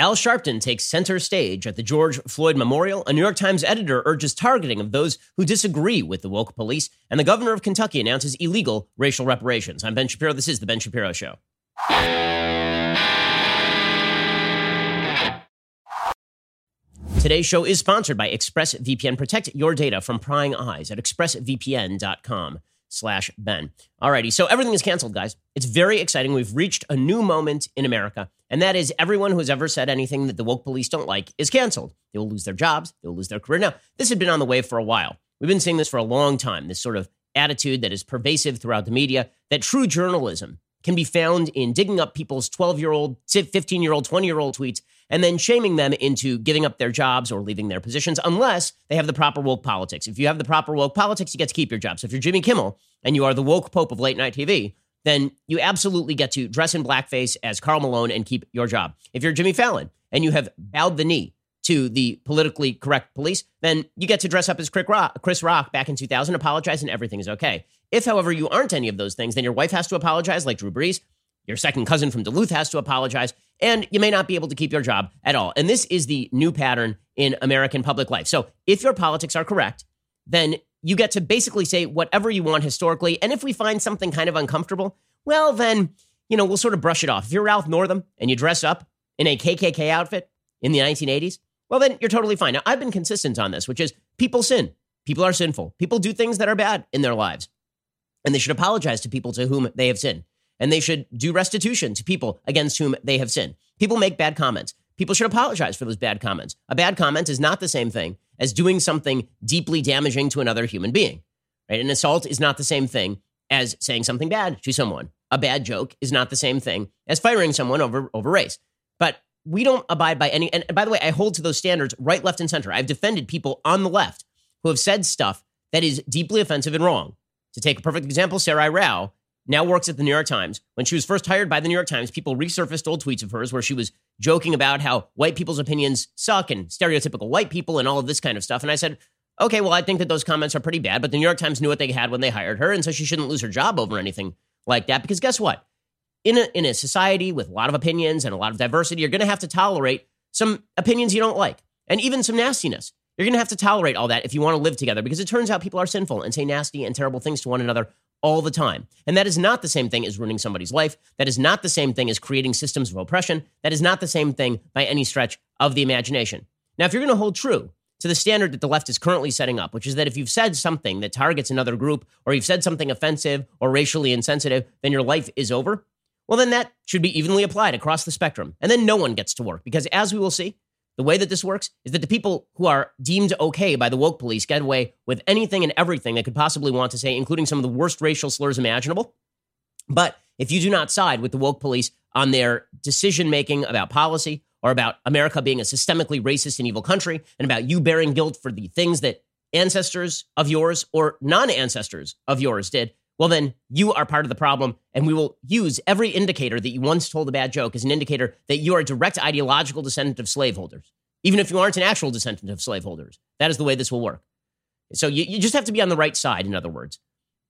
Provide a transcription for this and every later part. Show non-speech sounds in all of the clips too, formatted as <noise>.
Al Sharpton takes center stage at the George Floyd Memorial. A New York Times editor urges targeting of those who disagree with the woke police. And the governor of Kentucky announces illegal racial reparations. I'm Ben Shapiro. This is The Ben Shapiro Show. Today's show is sponsored by ExpressVPN. Protect your data from prying eyes at expressvpn.com slash Ben. Alrighty, so everything is canceled, guys. It's very exciting. We've reached a new moment in America, and that is everyone who has ever said anything that the woke police don't like is canceled. They will lose their jobs, they will lose their career. Now, this had been on the way for a while. We've been seeing this for a long time, this sort of attitude that is pervasive throughout the media, that true journalism can be found in digging up people's 12 year old, 15 year old, 20 year old tweets and then shaming them into giving up their jobs or leaving their positions unless they have the proper woke politics. If you have the proper woke politics, you get to keep your job. So if you're Jimmy Kimmel and you are the woke pope of late night TV, then you absolutely get to dress in blackface as Karl Malone and keep your job. If you're Jimmy Fallon and you have bowed the knee to the politically correct police, then you get to dress up as Chris Rock, back in 2000, apologize, and everything is okay. If, however, you aren't any of those things, then your wife has to apologize, like Drew Brees. Your second cousin from Duluth has to apologize, and you may not be able to keep your job at all. And this is the new pattern in American public life. So if your politics are correct, then you get to basically say whatever you want historically. And if we find something kind of uncomfortable, well, then, you know, we'll sort of brush it off. If you're Ralph Northam and you dress up in a KKK outfit in the 1980s, well, then you're totally fine. Now, I've been consistent on this, which is people sin. People are sinful. People do things that are bad in their lives. And they should apologize to people to whom they have sinned and they should do restitution to people against whom they have sinned. People make bad comments. People should apologize for those bad comments. A bad comment is not the same thing as doing something deeply damaging to another human being. Right? An assault is not the same thing as saying something bad to someone. A bad joke is not the same thing as firing someone over over race. But we don't abide by any and by the way, I hold to those standards right, left, and center. I've defended people on the left who have said stuff that is deeply offensive and wrong. To take a perfect example, Sarai Rao now works at the New York Times. When she was first hired by the New York Times, people resurfaced old tweets of hers where she was joking about how white people's opinions suck and stereotypical white people and all of this kind of stuff. And I said, okay, well, I think that those comments are pretty bad, but the New York Times knew what they had when they hired her. And so she shouldn't lose her job over anything like that. Because guess what? In a, in a society with a lot of opinions and a lot of diversity, you're going to have to tolerate some opinions you don't like and even some nastiness. You're going to have to tolerate all that if you want to live together because it turns out people are sinful and say nasty and terrible things to one another all the time. And that is not the same thing as ruining somebody's life. That is not the same thing as creating systems of oppression. That is not the same thing by any stretch of the imagination. Now, if you're going to hold true to the standard that the left is currently setting up, which is that if you've said something that targets another group or you've said something offensive or racially insensitive, then your life is over, well, then that should be evenly applied across the spectrum. And then no one gets to work because, as we will see, the way that this works is that the people who are deemed okay by the woke police get away with anything and everything they could possibly want to say, including some of the worst racial slurs imaginable. But if you do not side with the woke police on their decision making about policy or about America being a systemically racist and evil country and about you bearing guilt for the things that ancestors of yours or non ancestors of yours did, well, then you are part of the problem. And we will use every indicator that you once told a bad joke as an indicator that you are a direct ideological descendant of slaveholders, even if you aren't an actual descendant of slaveholders. That is the way this will work. So you, you just have to be on the right side, in other words.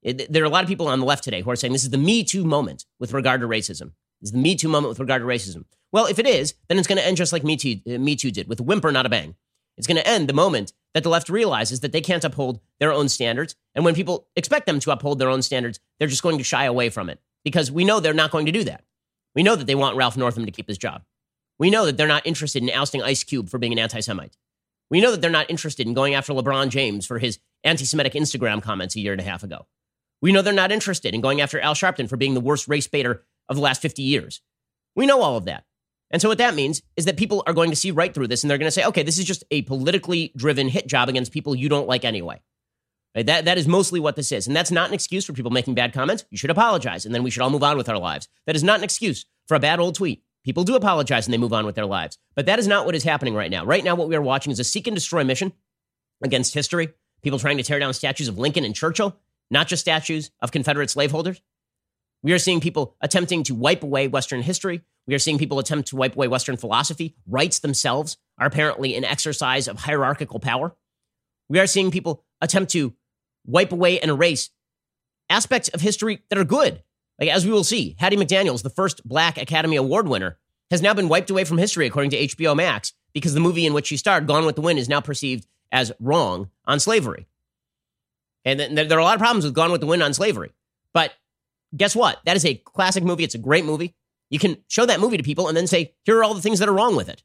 It, there are a lot of people on the left today who are saying this is the Me Too moment with regard to racism. This is the Me Too moment with regard to racism. Well, if it is, then it's going to end just like Me Too, uh, Me Too did, with a whimper, not a bang. It's going to end the moment that the left realizes that they can't uphold their own standards. And when people expect them to uphold their own standards, they're just going to shy away from it because we know they're not going to do that. We know that they want Ralph Northam to keep his job. We know that they're not interested in ousting Ice Cube for being an anti Semite. We know that they're not interested in going after LeBron James for his anti Semitic Instagram comments a year and a half ago. We know they're not interested in going after Al Sharpton for being the worst race baiter of the last 50 years. We know all of that. And so what that means is that people are going to see right through this and they're going to say, okay, this is just a politically driven hit job against people you don't like anyway. Right? That, that is mostly what this is. And that's not an excuse for people making bad comments. You should apologize and then we should all move on with our lives. That is not an excuse for a bad old tweet. People do apologize and they move on with their lives. But that is not what is happening right now. Right now, what we are watching is a seek and destroy mission against history. People trying to tear down statues of Lincoln and Churchill, not just statues of Confederate slaveholders. We are seeing people attempting to wipe away Western history. We are seeing people attempt to wipe away Western philosophy. Rights themselves are apparently an exercise of hierarchical power. We are seeing people attempt to wipe away and erase aspects of history that are good. Like, as we will see, Hattie McDaniels, the first Black Academy Award winner, has now been wiped away from history, according to HBO Max, because the movie in which she starred, Gone with the Wind, is now perceived as wrong on slavery. And there are a lot of problems with Gone with the Wind on slavery. But guess what? That is a classic movie. It's a great movie. You can show that movie to people and then say, here are all the things that are wrong with it.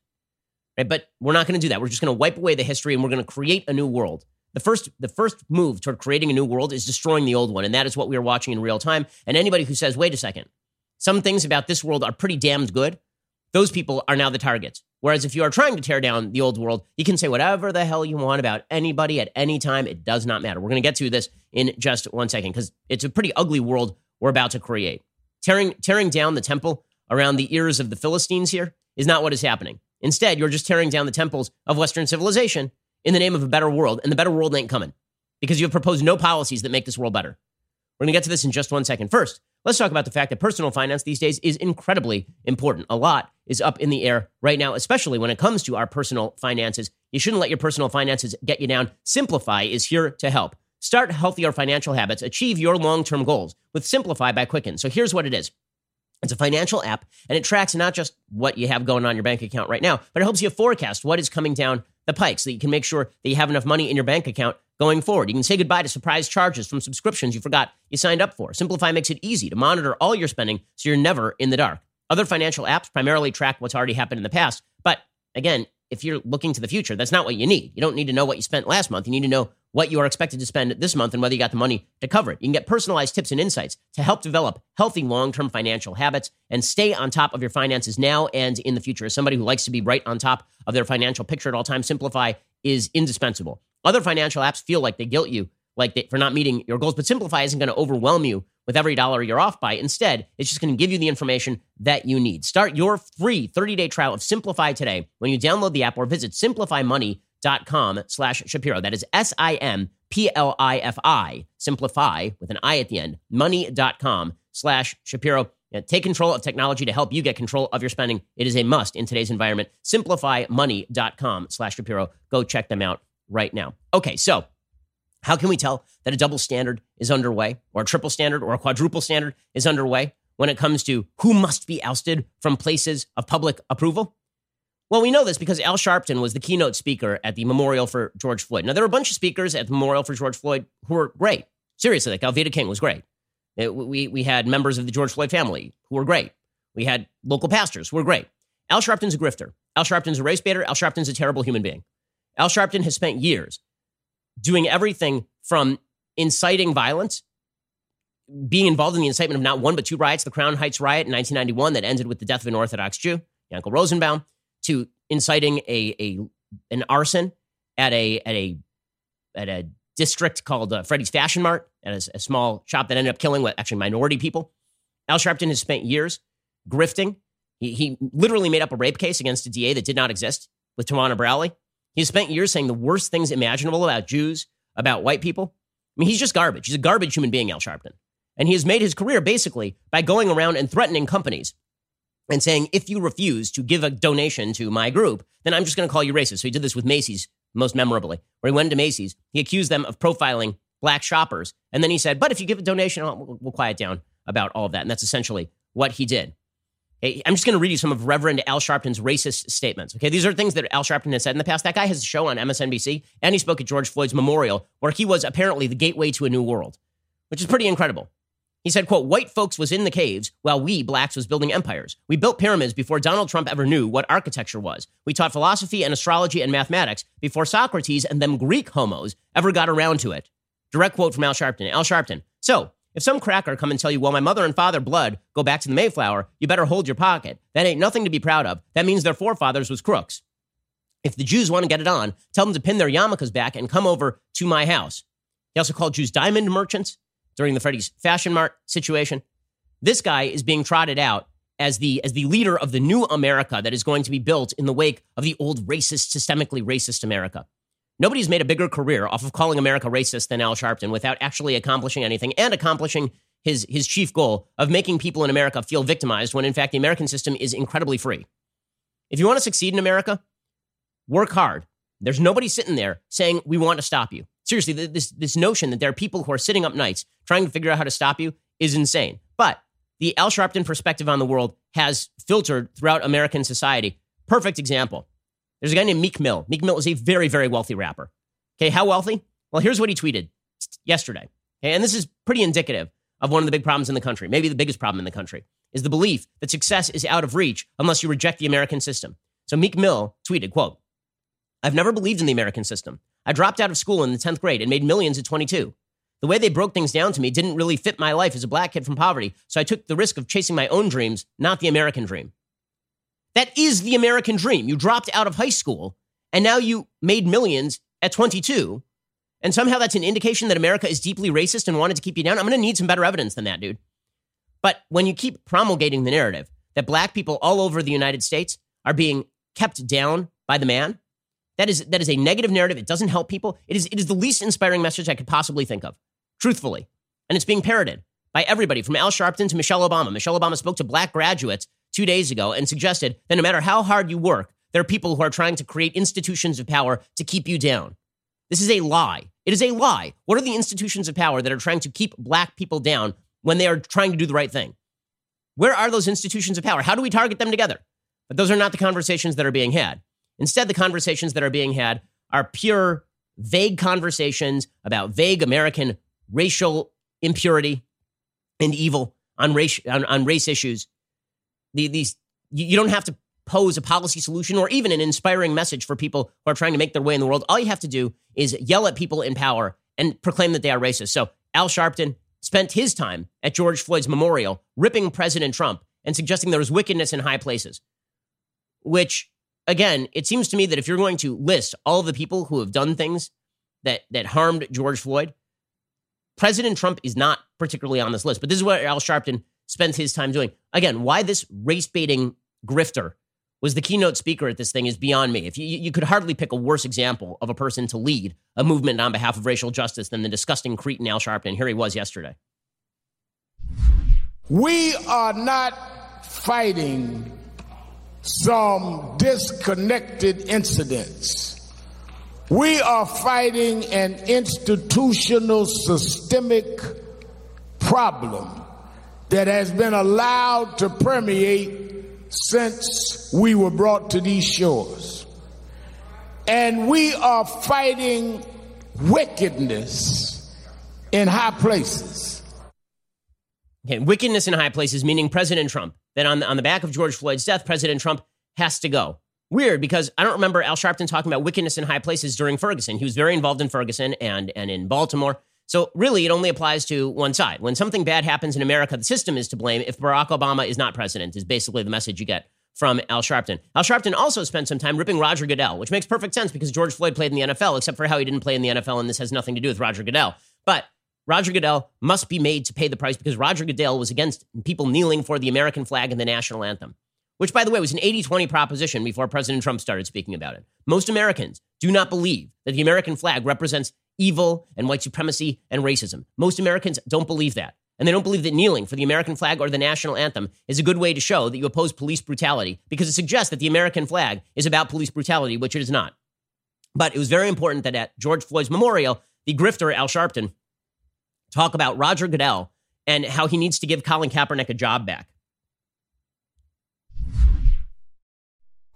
Right? But we're not going to do that. We're just going to wipe away the history and we're going to create a new world. The first, the first move toward creating a new world is destroying the old one. And that is what we are watching in real time. And anybody who says, wait a second, some things about this world are pretty damned good, those people are now the targets. Whereas if you are trying to tear down the old world, you can say whatever the hell you want about anybody at any time. It does not matter. We're going to get to this in just one second because it's a pretty ugly world we're about to create. Tearing, tearing down the temple around the ears of the Philistines here is not what is happening. Instead, you're just tearing down the temples of Western civilization in the name of a better world, and the better world ain't coming because you have proposed no policies that make this world better. We're going to get to this in just one second. First, let's talk about the fact that personal finance these days is incredibly important. A lot is up in the air right now, especially when it comes to our personal finances. You shouldn't let your personal finances get you down. Simplifi is here to help. Start healthier financial habits, achieve your long term goals with Simplifi by Quicken. So here's what it is it's a financial app, and it tracks not just what you have going on your bank account right now, but it helps you forecast what is coming down the pike so that you can make sure that you have enough money in your bank account going forward. You can say goodbye to surprise charges from subscriptions you forgot you signed up for. Simplifi makes it easy to monitor all your spending so you're never in the dark. Other financial apps primarily track what's already happened in the past, but again, if you're looking to the future, that's not what you need. You don't need to know what you spent last month. You need to know what you are expected to spend this month and whether you got the money to cover it. You can get personalized tips and insights to help develop healthy long term financial habits and stay on top of your finances now and in the future. As somebody who likes to be right on top of their financial picture at all times, Simplifi is indispensable. Other financial apps feel like they guilt you like they, for not meeting your goals, but Simplifi isn't going to overwhelm you with every dollar you're off by. Instead, it's just going to give you the information that you need. Start your free 30-day trial of Simplifi today when you download the app or visit simplifimoney.com slash Shapiro. That is S I M P L I F I, simplify with an I at the end, money.com slash Shapiro. take control of technology to help you get control of your spending. It is a must in today's environment. Simplifimoney.com slash Shapiro. Go check them out right now. Okay, so how can we tell that a double standard is underway, or a triple standard, or a quadruple standard is underway when it comes to who must be ousted from places of public approval? Well, we know this because Al Sharpton was the keynote speaker at the memorial for George Floyd. Now, there were a bunch of speakers at the memorial for George Floyd who were great. Seriously, like Alveda King was great. We, we had members of the George Floyd family who were great. We had local pastors who were great. Al Sharpton's a grifter. Al Sharpton's a race baiter. Al Sharpton's a terrible human being. Al Sharpton has spent years doing everything from inciting violence, being involved in the incitement of not one but two riots, the Crown Heights riot in 1991 that ended with the death of an Orthodox Jew, Yankel Rosenbaum, to inciting a, a an arson at a at a at a district called uh, Freddy's Fashion Mart, at a, a, small shop that ended up killing what actually minority people. Al Sharpton has spent years grifting. He, he literally made up a rape case against a DA that did not exist with Tawana Brawley. He spent years saying the worst things imaginable about Jews, about white people. I mean, he's just garbage. He's a garbage human being, Al Sharpton. And he has made his career basically by going around and threatening companies and saying, if you refuse to give a donation to my group, then I'm just going to call you racist. So he did this with Macy's most memorably, where he went to Macy's. He accused them of profiling black shoppers. And then he said, but if you give a donation, we'll, we'll quiet down about all of that. And that's essentially what he did. I'm just going to read you some of Reverend Al Sharpton's racist statements. Okay, these are things that Al Sharpton has said in the past. That guy has a show on MSNBC, and he spoke at George Floyd's memorial, where he was apparently the gateway to a new world, which is pretty incredible. He said, quote, white folks was in the caves while we, blacks, was building empires. We built pyramids before Donald Trump ever knew what architecture was. We taught philosophy and astrology and mathematics before Socrates and them Greek homos ever got around to it. Direct quote from Al Sharpton. Al Sharpton. So, if some cracker come and tell you, well, my mother and father blood go back to the Mayflower, you better hold your pocket. That ain't nothing to be proud of. That means their forefathers was crooks. If the Jews want to get it on, tell them to pin their yarmulkes back and come over to my house. He also called Jews diamond merchants during the Freddy's Fashion Mart situation. This guy is being trotted out as the as the leader of the new America that is going to be built in the wake of the old racist, systemically racist America. Nobody's made a bigger career off of calling America racist than Al Sharpton without actually accomplishing anything and accomplishing his his chief goal of making people in America feel victimized when in fact the American system is incredibly free. If you want to succeed in America, work hard. There's nobody sitting there saying we want to stop you. Seriously, this, this notion that there are people who are sitting up nights trying to figure out how to stop you is insane. But the Al Sharpton perspective on the world has filtered throughout American society. Perfect example. There's a guy named Meek Mill. Meek Mill is a very, very wealthy rapper. Okay, how wealthy? Well, here's what he tweeted yesterday. Okay, and this is pretty indicative of one of the big problems in the country, maybe the biggest problem in the country, is the belief that success is out of reach unless you reject the American system. So Meek Mill tweeted, quote, I've never believed in the American system. I dropped out of school in the 10th grade and made millions at 22. The way they broke things down to me didn't really fit my life as a black kid from poverty, so I took the risk of chasing my own dreams, not the American dream. That is the American dream. You dropped out of high school and now you made millions at 22. And somehow that's an indication that America is deeply racist and wanted to keep you down. I'm going to need some better evidence than that, dude. But when you keep promulgating the narrative that black people all over the United States are being kept down by the man, that is that is a negative narrative. It doesn't help people. It is it is the least inspiring message I could possibly think of, truthfully. And it's being parroted by everybody from Al Sharpton to Michelle Obama. Michelle Obama spoke to black graduates two days ago and suggested that no matter how hard you work, there are people who are trying to create institutions of power to keep you down. This is a lie. It is a lie. What are the institutions of power that are trying to keep black people down when they are trying to do the right thing? Where are those institutions of power? How do we target them together? But those are not the conversations that are being had. Instead, the conversations that are being had are pure, vague conversations about vague American racial impurity and evil on race, on, on race issues the, these you don't have to pose a policy solution or even an inspiring message for people who are trying to make their way in the world. All you have to do is yell at people in power and proclaim that they are racist. So Al Sharpton spent his time at George Floyd's memorial ripping President Trump and suggesting there was wickedness in high places. Which, again, it seems to me that if you're going to list all the people who have done things that that harmed George Floyd, President Trump is not particularly on this list. But this is what Al Sharpton spends his time doing. Again, why this race baiting grifter was the keynote speaker at this thing is beyond me. If you, you could hardly pick a worse example of a person to lead a movement on behalf of racial justice than the disgusting cretin Al Sharpton. Here he was yesterday. We are not fighting some disconnected incidents. We are fighting an institutional systemic problem that has been allowed to permeate since we were brought to these shores. And we are fighting wickedness in high places. Okay, wickedness in high places, meaning President Trump. That on the, on the back of George Floyd's death, President Trump has to go. Weird because I don't remember Al Sharpton talking about wickedness in high places during Ferguson. He was very involved in Ferguson and, and in Baltimore. So really, it only applies to one side. When something bad happens in America, the system is to blame. If Barack Obama is not president, is basically the message you get from Al Sharpton. Al Sharpton also spent some time ripping Roger Goodell, which makes perfect sense because George Floyd played in the NFL, except for how he didn't play in the NFL, and this has nothing to do with Roger Goodell. But Roger Goodell must be made to pay the price because Roger Goodell was against people kneeling for the American flag and the national anthem, which, by the way, was an 80 20 proposition before President Trump started speaking about it. Most Americans do not believe that the American flag represents evil and white supremacy and racism. Most Americans don't believe that. And they don't believe that kneeling for the American flag or the national anthem is a good way to show that you oppose police brutality because it suggests that the American flag is about police brutality, which it is not. But it was very important that at George Floyd's memorial, the grifter Al Sharpton talk about Roger Goodell and how he needs to give Colin Kaepernick a job back.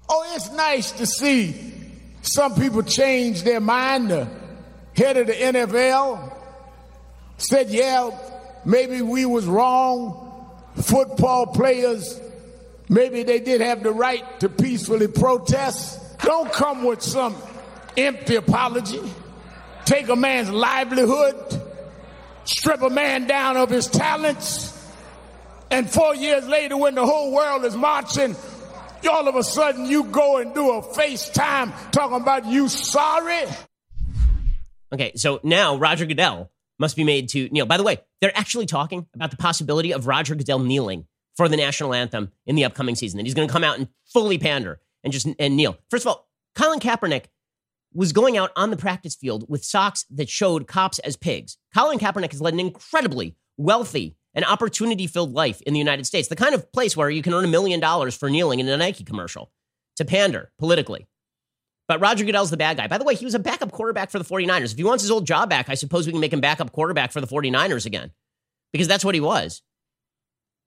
Oh, it's nice to see some people change their mind head of the NFL said, yeah, maybe we was wrong. Football players, maybe they did have the right to peacefully protest. Don't come with some empty apology. Take a man's livelihood, strip a man down of his talents, and four years later, when the whole world is marching, all of a sudden you go and do a FaceTime talking about you sorry. Okay, so now Roger Goodell must be made to kneel. By the way, they're actually talking about the possibility of Roger Goodell kneeling for the national anthem in the upcoming season. That he's going to come out and fully pander and just and kneel. First of all, Colin Kaepernick was going out on the practice field with socks that showed cops as pigs. Colin Kaepernick has led an incredibly wealthy and opportunity filled life in the United States, the kind of place where you can earn a million dollars for kneeling in a Nike commercial to pander politically. But Roger Goodell's the bad guy. By the way, he was a backup quarterback for the 49ers. If he wants his old job back, I suppose we can make him backup quarterback for the 49ers again because that's what he was.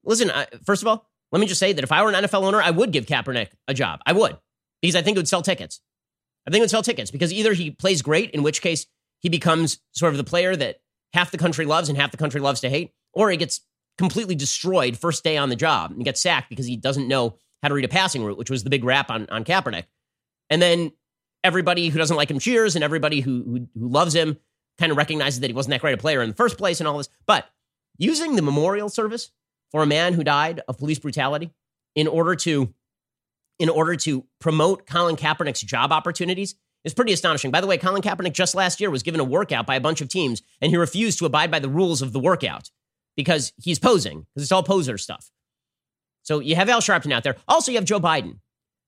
listen, I, first of all, let me just say that if I were an NFL owner, I would give Kaepernick a job. I would, because I think it would sell tickets. I think it would sell tickets because either he plays great, in which case he becomes sort of the player that half the country loves and half the country loves to hate, or he gets completely destroyed first day on the job and gets sacked because he doesn't know how to read a passing route, which was the big rap on, on Kaepernick. And then everybody who doesn't like him cheers, and everybody who, who, who loves him kind of recognizes that he wasn't that great a player in the first place and all this. But using the memorial service for a man who died of police brutality in order to in order to promote Colin Kaepernick's job opportunities is pretty astonishing. By the way, Colin Kaepernick just last year was given a workout by a bunch of teams, and he refused to abide by the rules of the workout because he's posing, because it's all poser stuff. So you have Al Sharpton out there. Also, you have Joe Biden.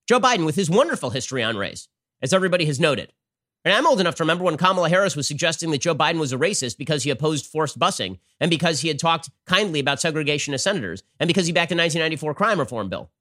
Joe Biden with his wonderful history on race, as everybody has noted. And I'm old enough to remember when Kamala Harris was suggesting that Joe Biden was a racist because he opposed forced busing and because he had talked kindly about segregation as senators and because he backed the 1994 crime reform bill.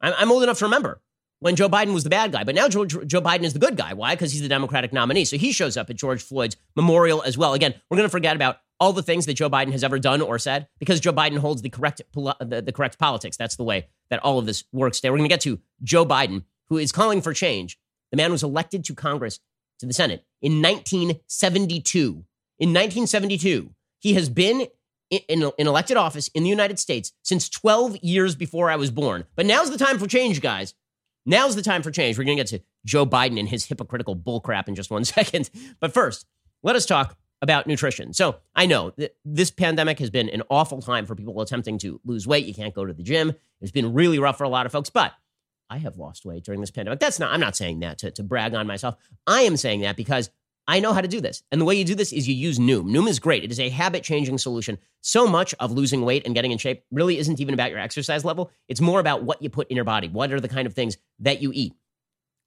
I'm old enough to remember when Joe Biden was the bad guy, but now Joe, Joe Biden is the good guy. Why? Because he's the Democratic nominee. So he shows up at George Floyd's memorial as well. Again, we're going to forget about all the things that Joe Biden has ever done or said because Joe Biden holds the correct the, the correct politics. That's the way that all of this works. Today, we're going to get to Joe Biden, who is calling for change. The man was elected to Congress to the Senate in 1972. In 1972, he has been in, in, in, elected office in the United States since 12 years before I was born. But now's the time for change, guys. Now's the time for change. We're going to get to Joe Biden and his hypocritical bullcrap in just one <laughs> second. But first, let us talk about nutrition. So I know that this pandemic has been an awful time for people attempting to lose weight. You can't go to the gym. It's been really rough for a lot of folks, but I have lost weight during this pandemic. That's not, I'm not saying that to, to brag on myself. I am saying that because I know how to do this. And the way you do this is you use Noom. Noom is great. It is a habit changing solution. So much of losing weight and getting in shape really isn't even about your exercise level. It's more about what you put in your body. What are the kind of things that you eat?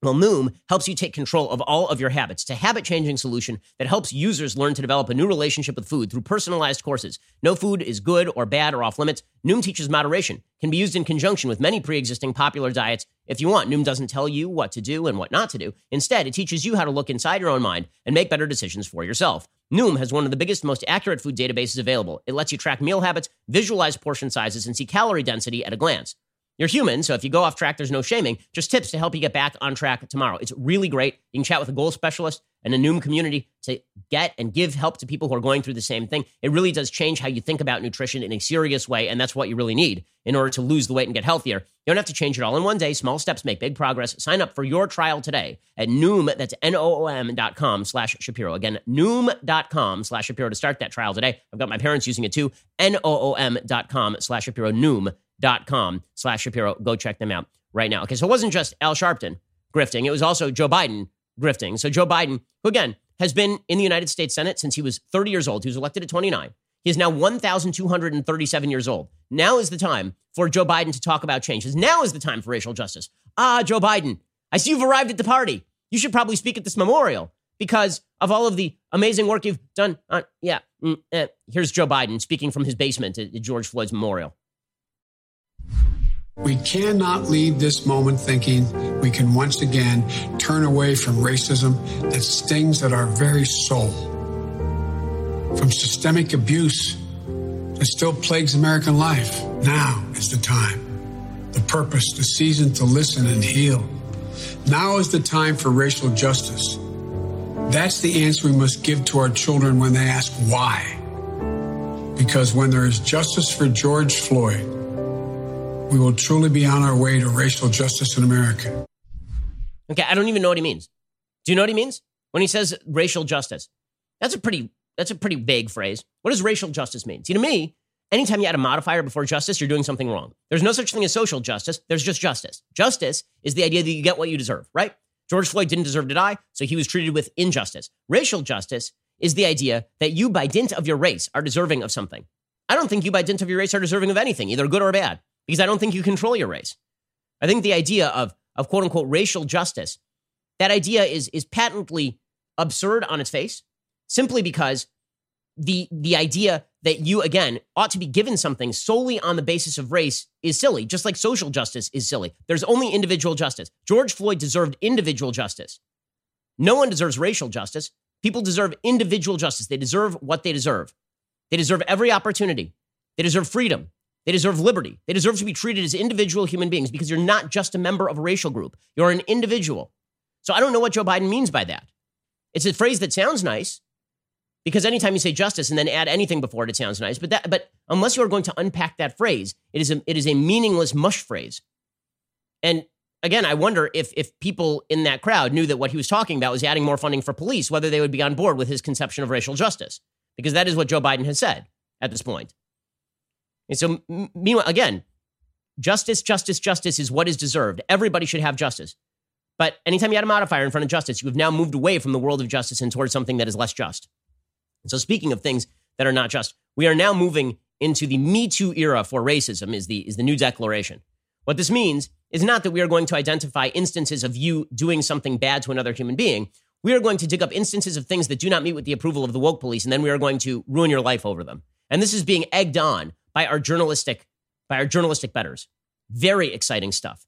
Well, Noom helps you take control of all of your habits. It's a habit changing solution that helps users learn to develop a new relationship with food through personalized courses. No food is good or bad or off limits. Noom teaches moderation, can be used in conjunction with many pre existing popular diets if you want. Noom doesn't tell you what to do and what not to do. Instead, it teaches you how to look inside your own mind and make better decisions for yourself. Noom has one of the biggest, most accurate food databases available. It lets you track meal habits, visualize portion sizes, and see calorie density at a glance. You're human, so if you go off track, there's no shaming. Just tips to help you get back on track tomorrow. It's really great. You can chat with a goal specialist and a Noom community to get and give help to people who are going through the same thing. It really does change how you think about nutrition in a serious way, and that's what you really need in order to lose the weight and get healthier. You don't have to change it all in one day. Small steps make big progress. Sign up for your trial today at Noom, that's N-O-O-M dot com slash Shapiro. Again, Noom dot com slash Shapiro to start that trial today. I've got my parents using it too. N-O-O-M dot com slash Shapiro. Noom com slash Shapiro. Go check them out right now. Okay, so it wasn't just Al Sharpton grifting, it was also Joe Biden grifting. So Joe Biden, who again has been in the United States Senate since he was 30 years old, he was elected at 29. He is now 1,237 years old. Now is the time for Joe Biden to talk about changes. Now is the time for racial justice. Ah, Joe Biden, I see you've arrived at the party. You should probably speak at this memorial because of all of the amazing work you've done. On, yeah, mm, eh. here's Joe Biden speaking from his basement at George Floyd's memorial. We cannot leave this moment thinking we can once again turn away from racism that stings at our very soul, from systemic abuse that still plagues American life. Now is the time, the purpose, the season to listen and heal. Now is the time for racial justice. That's the answer we must give to our children when they ask why. Because when there is justice for George Floyd, we will truly be on our way to racial justice in America. Okay, I don't even know what he means. Do you know what he means when he says racial justice? That's a pretty that's a pretty vague phrase. What does racial justice mean? See, to me, anytime you add a modifier before justice, you're doing something wrong. There's no such thing as social justice. There's just justice. Justice is the idea that you get what you deserve, right? George Floyd didn't deserve to die, so he was treated with injustice. Racial justice is the idea that you, by dint of your race, are deserving of something. I don't think you, by dint of your race, are deserving of anything, either good or bad because I don't think you control your race. I think the idea of, of quote unquote racial justice, that idea is, is patently absurd on its face simply because the, the idea that you, again, ought to be given something solely on the basis of race is silly, just like social justice is silly. There's only individual justice. George Floyd deserved individual justice. No one deserves racial justice. People deserve individual justice. They deserve what they deserve. They deserve every opportunity. They deserve freedom. They deserve liberty. They deserve to be treated as individual human beings because you're not just a member of a racial group. You're an individual. So I don't know what Joe Biden means by that. It's a phrase that sounds nice because anytime you say justice and then add anything before it, it sounds nice. But that, but unless you are going to unpack that phrase, it is a, it is a meaningless mush phrase. And again, I wonder if if people in that crowd knew that what he was talking about was adding more funding for police, whether they would be on board with his conception of racial justice, because that is what Joe Biden has said at this point. And so, meanwhile, again, justice, justice, justice is what is deserved. Everybody should have justice. But anytime you add a modifier in front of justice, you have now moved away from the world of justice and towards something that is less just. And so, speaking of things that are not just, we are now moving into the Me Too era for racism. Is the is the new declaration? What this means is not that we are going to identify instances of you doing something bad to another human being. We are going to dig up instances of things that do not meet with the approval of the woke police, and then we are going to ruin your life over them. And this is being egged on by our journalistic, by our journalistic betters. Very exciting stuff.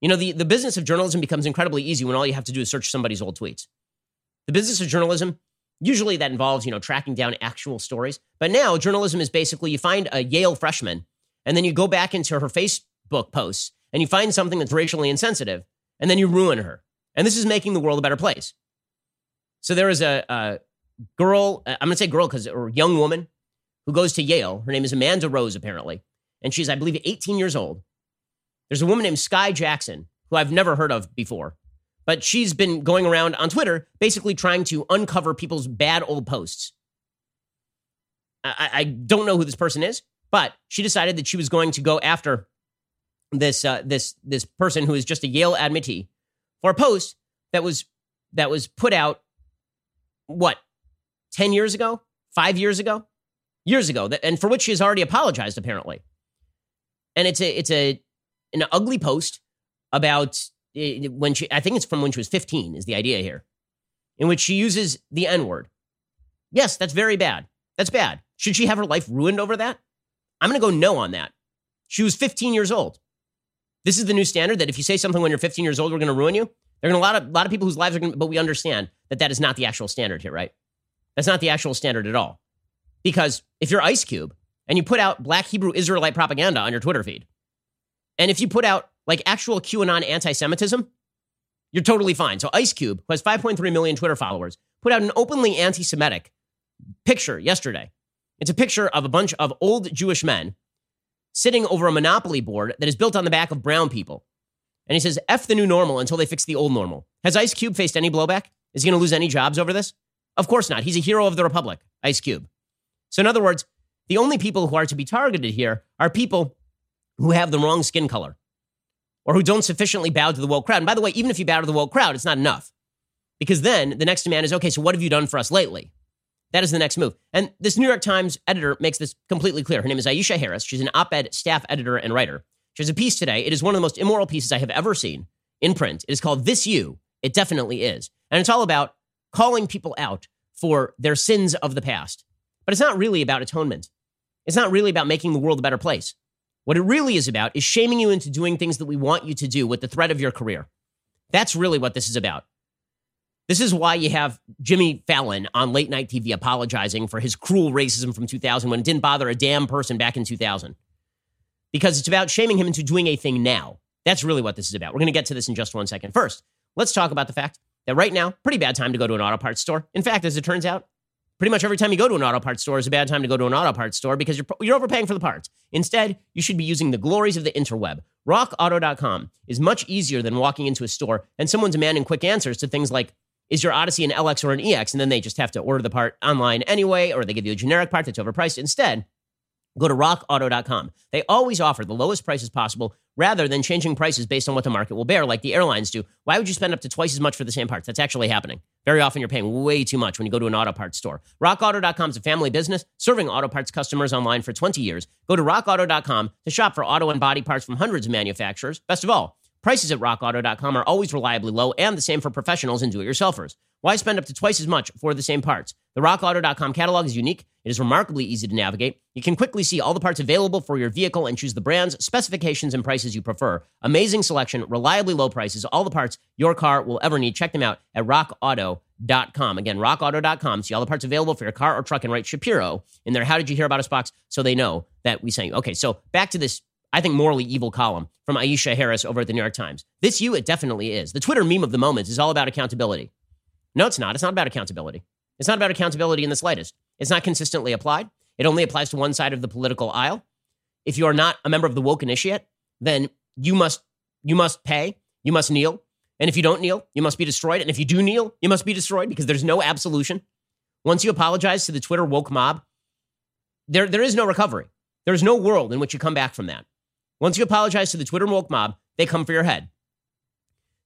You know, the, the business of journalism becomes incredibly easy when all you have to do is search somebody's old tweets. The business of journalism, usually that involves, you know, tracking down actual stories. But now journalism is basically you find a Yale freshman and then you go back into her Facebook posts and you find something that's racially insensitive, and then you ruin her. And this is making the world a better place. So there is a, a girl, uh, I'm going to say girl because, or young woman who goes to Yale. Her name is Amanda Rose, apparently. And she's, I believe, 18 years old. There's a woman named Sky Jackson, who I've never heard of before. But she's been going around on Twitter, basically trying to uncover people's bad old posts. I, I don't know who this person is, but she decided that she was going to go after this uh, this this person who is just a Yale admittee for a post that was that was put out what 10 years ago 5 years ago years ago that, and for which she has already apologized apparently. And it's a it's a an ugly post about eh, when she I think it's from when she was 15 is the idea here in which she uses the n word. Yes that's very bad. That's bad. Should she have her life ruined over that? I'm going to go no on that. She was 15 years old. This is the new standard that if you say something when you're 15 years old, we're going to ruin you. There are a lot of, a lot of people whose lives are going to, but we understand that that is not the actual standard here, right? That's not the actual standard at all. Because if you're Ice Cube and you put out black Hebrew Israelite propaganda on your Twitter feed, and if you put out like actual QAnon anti Semitism, you're totally fine. So Ice Cube, who has 5.3 million Twitter followers, put out an openly anti Semitic picture yesterday. It's a picture of a bunch of old Jewish men sitting over a monopoly board that is built on the back of brown people. And he says, F the new normal until they fix the old normal. Has Ice Cube faced any blowback? Is he going to lose any jobs over this? Of course not. He's a hero of the Republic, Ice Cube. So, in other words, the only people who are to be targeted here are people who have the wrong skin color or who don't sufficiently bow to the woke crowd. And by the way, even if you bow to the woke crowd, it's not enough. Because then the next demand is okay, so what have you done for us lately? That is the next move. And this New York Times editor makes this completely clear. Her name is Aisha Harris. She's an op ed staff editor and writer. She has a piece today. It is one of the most immoral pieces I have ever seen in print. It is called This You. It definitely is. And it's all about calling people out for their sins of the past. But it's not really about atonement. It's not really about making the world a better place. What it really is about is shaming you into doing things that we want you to do with the threat of your career. That's really what this is about. This is why you have Jimmy Fallon on late night TV apologizing for his cruel racism from 2000 when it didn't bother a damn person back in 2000. Because it's about shaming him into doing a thing now. That's really what this is about. We're going to get to this in just one second. First, let's talk about the fact that right now, pretty bad time to go to an auto parts store. In fact, as it turns out, pretty much every time you go to an auto parts store is a bad time to go to an auto parts store because you're, you're overpaying for the parts. Instead, you should be using the glories of the interweb. RockAuto.com is much easier than walking into a store and someone demanding quick answers to things like, is your Odyssey an LX or an EX? And then they just have to order the part online anyway, or they give you a generic part that's overpriced. Instead, go to rockauto.com. They always offer the lowest prices possible rather than changing prices based on what the market will bear, like the airlines do. Why would you spend up to twice as much for the same parts? That's actually happening. Very often you're paying way too much when you go to an auto parts store. RockAuto.com is a family business serving auto parts customers online for 20 years. Go to rockauto.com to shop for auto and body parts from hundreds of manufacturers. Best of all, Prices at rockauto.com are always reliably low and the same for professionals and do it yourselfers. Why spend up to twice as much for the same parts? The rockauto.com catalog is unique. It is remarkably easy to navigate. You can quickly see all the parts available for your vehicle and choose the brands, specifications, and prices you prefer. Amazing selection, reliably low prices, all the parts your car will ever need. Check them out at rockauto.com. Again, rockauto.com. See all the parts available for your car or truck and write Shapiro in there. How did you hear about us box? So they know that we sang. Okay, so back to this, I think, morally evil column from Aisha Harris over at the New York Times. This you, it definitely is. The Twitter meme of the moment is all about accountability. No, it's not. It's not about accountability. It's not about accountability in the slightest. It's not consistently applied. It only applies to one side of the political aisle. If you are not a member of the woke initiate, then you must you must pay, you must kneel, and if you don't kneel, you must be destroyed. And if you do kneel, you must be destroyed because there's no absolution. Once you apologize to the Twitter woke mob, there, there is no recovery. There's no world in which you come back from that. Once you apologize to the Twitter woke mob, they come for your head.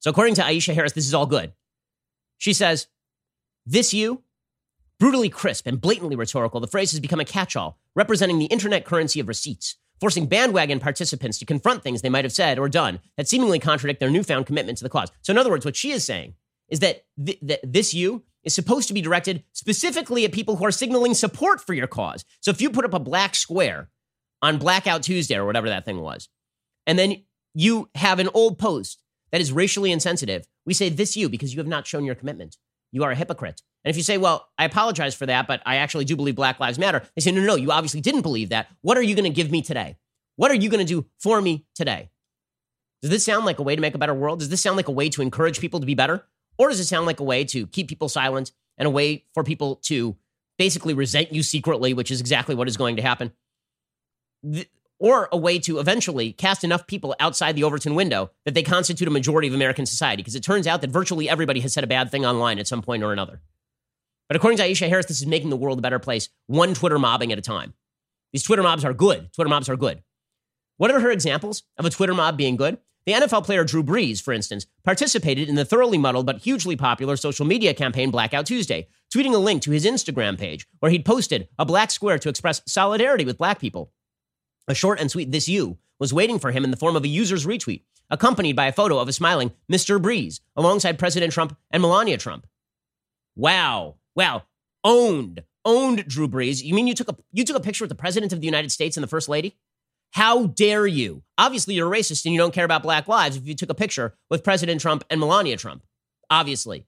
So, according to Aisha Harris, this is all good. She says, This you, brutally crisp and blatantly rhetorical, the phrase has become a catch all, representing the internet currency of receipts forcing bandwagon participants to confront things they might have said or done that seemingly contradict their newfound commitment to the cause. So, in other words, what she is saying is that, th- that this you is supposed to be directed specifically at people who are signaling support for your cause. So, if you put up a black square on Blackout Tuesday or whatever that thing was, and then you have an old post that is racially insensitive, we say this you because you have not shown your commitment. You are a hypocrite. And if you say, well, I apologize for that, but I actually do believe Black Lives Matter, they say, no, no, no, you obviously didn't believe that. What are you going to give me today? What are you going to do for me today? Does this sound like a way to make a better world? Does this sound like a way to encourage people to be better? Or does it sound like a way to keep people silent and a way for people to basically resent you secretly, which is exactly what is going to happen? Or a way to eventually cast enough people outside the Overton window that they constitute a majority of American society. Because it turns out that virtually everybody has said a bad thing online at some point or another. But according to Aisha Harris, this is making the world a better place, one Twitter mobbing at a time. These Twitter mobs are good. Twitter mobs are good. What are her examples of a Twitter mob being good? The NFL player Drew Brees, for instance, participated in the thoroughly muddled but hugely popular social media campaign Blackout Tuesday, tweeting a link to his Instagram page where he'd posted a black square to express solidarity with black people. A short and sweet this you was waiting for him in the form of a user's retweet, accompanied by a photo of a smiling Mr. Brees alongside President Trump and Melania Trump. Wow, wow, owned, owned Drew Brees. You mean you took a you took a picture with the President of the United States and the First Lady? How dare you? Obviously, you're a racist and you don't care about black lives if you took a picture with President Trump and Melania Trump. Obviously.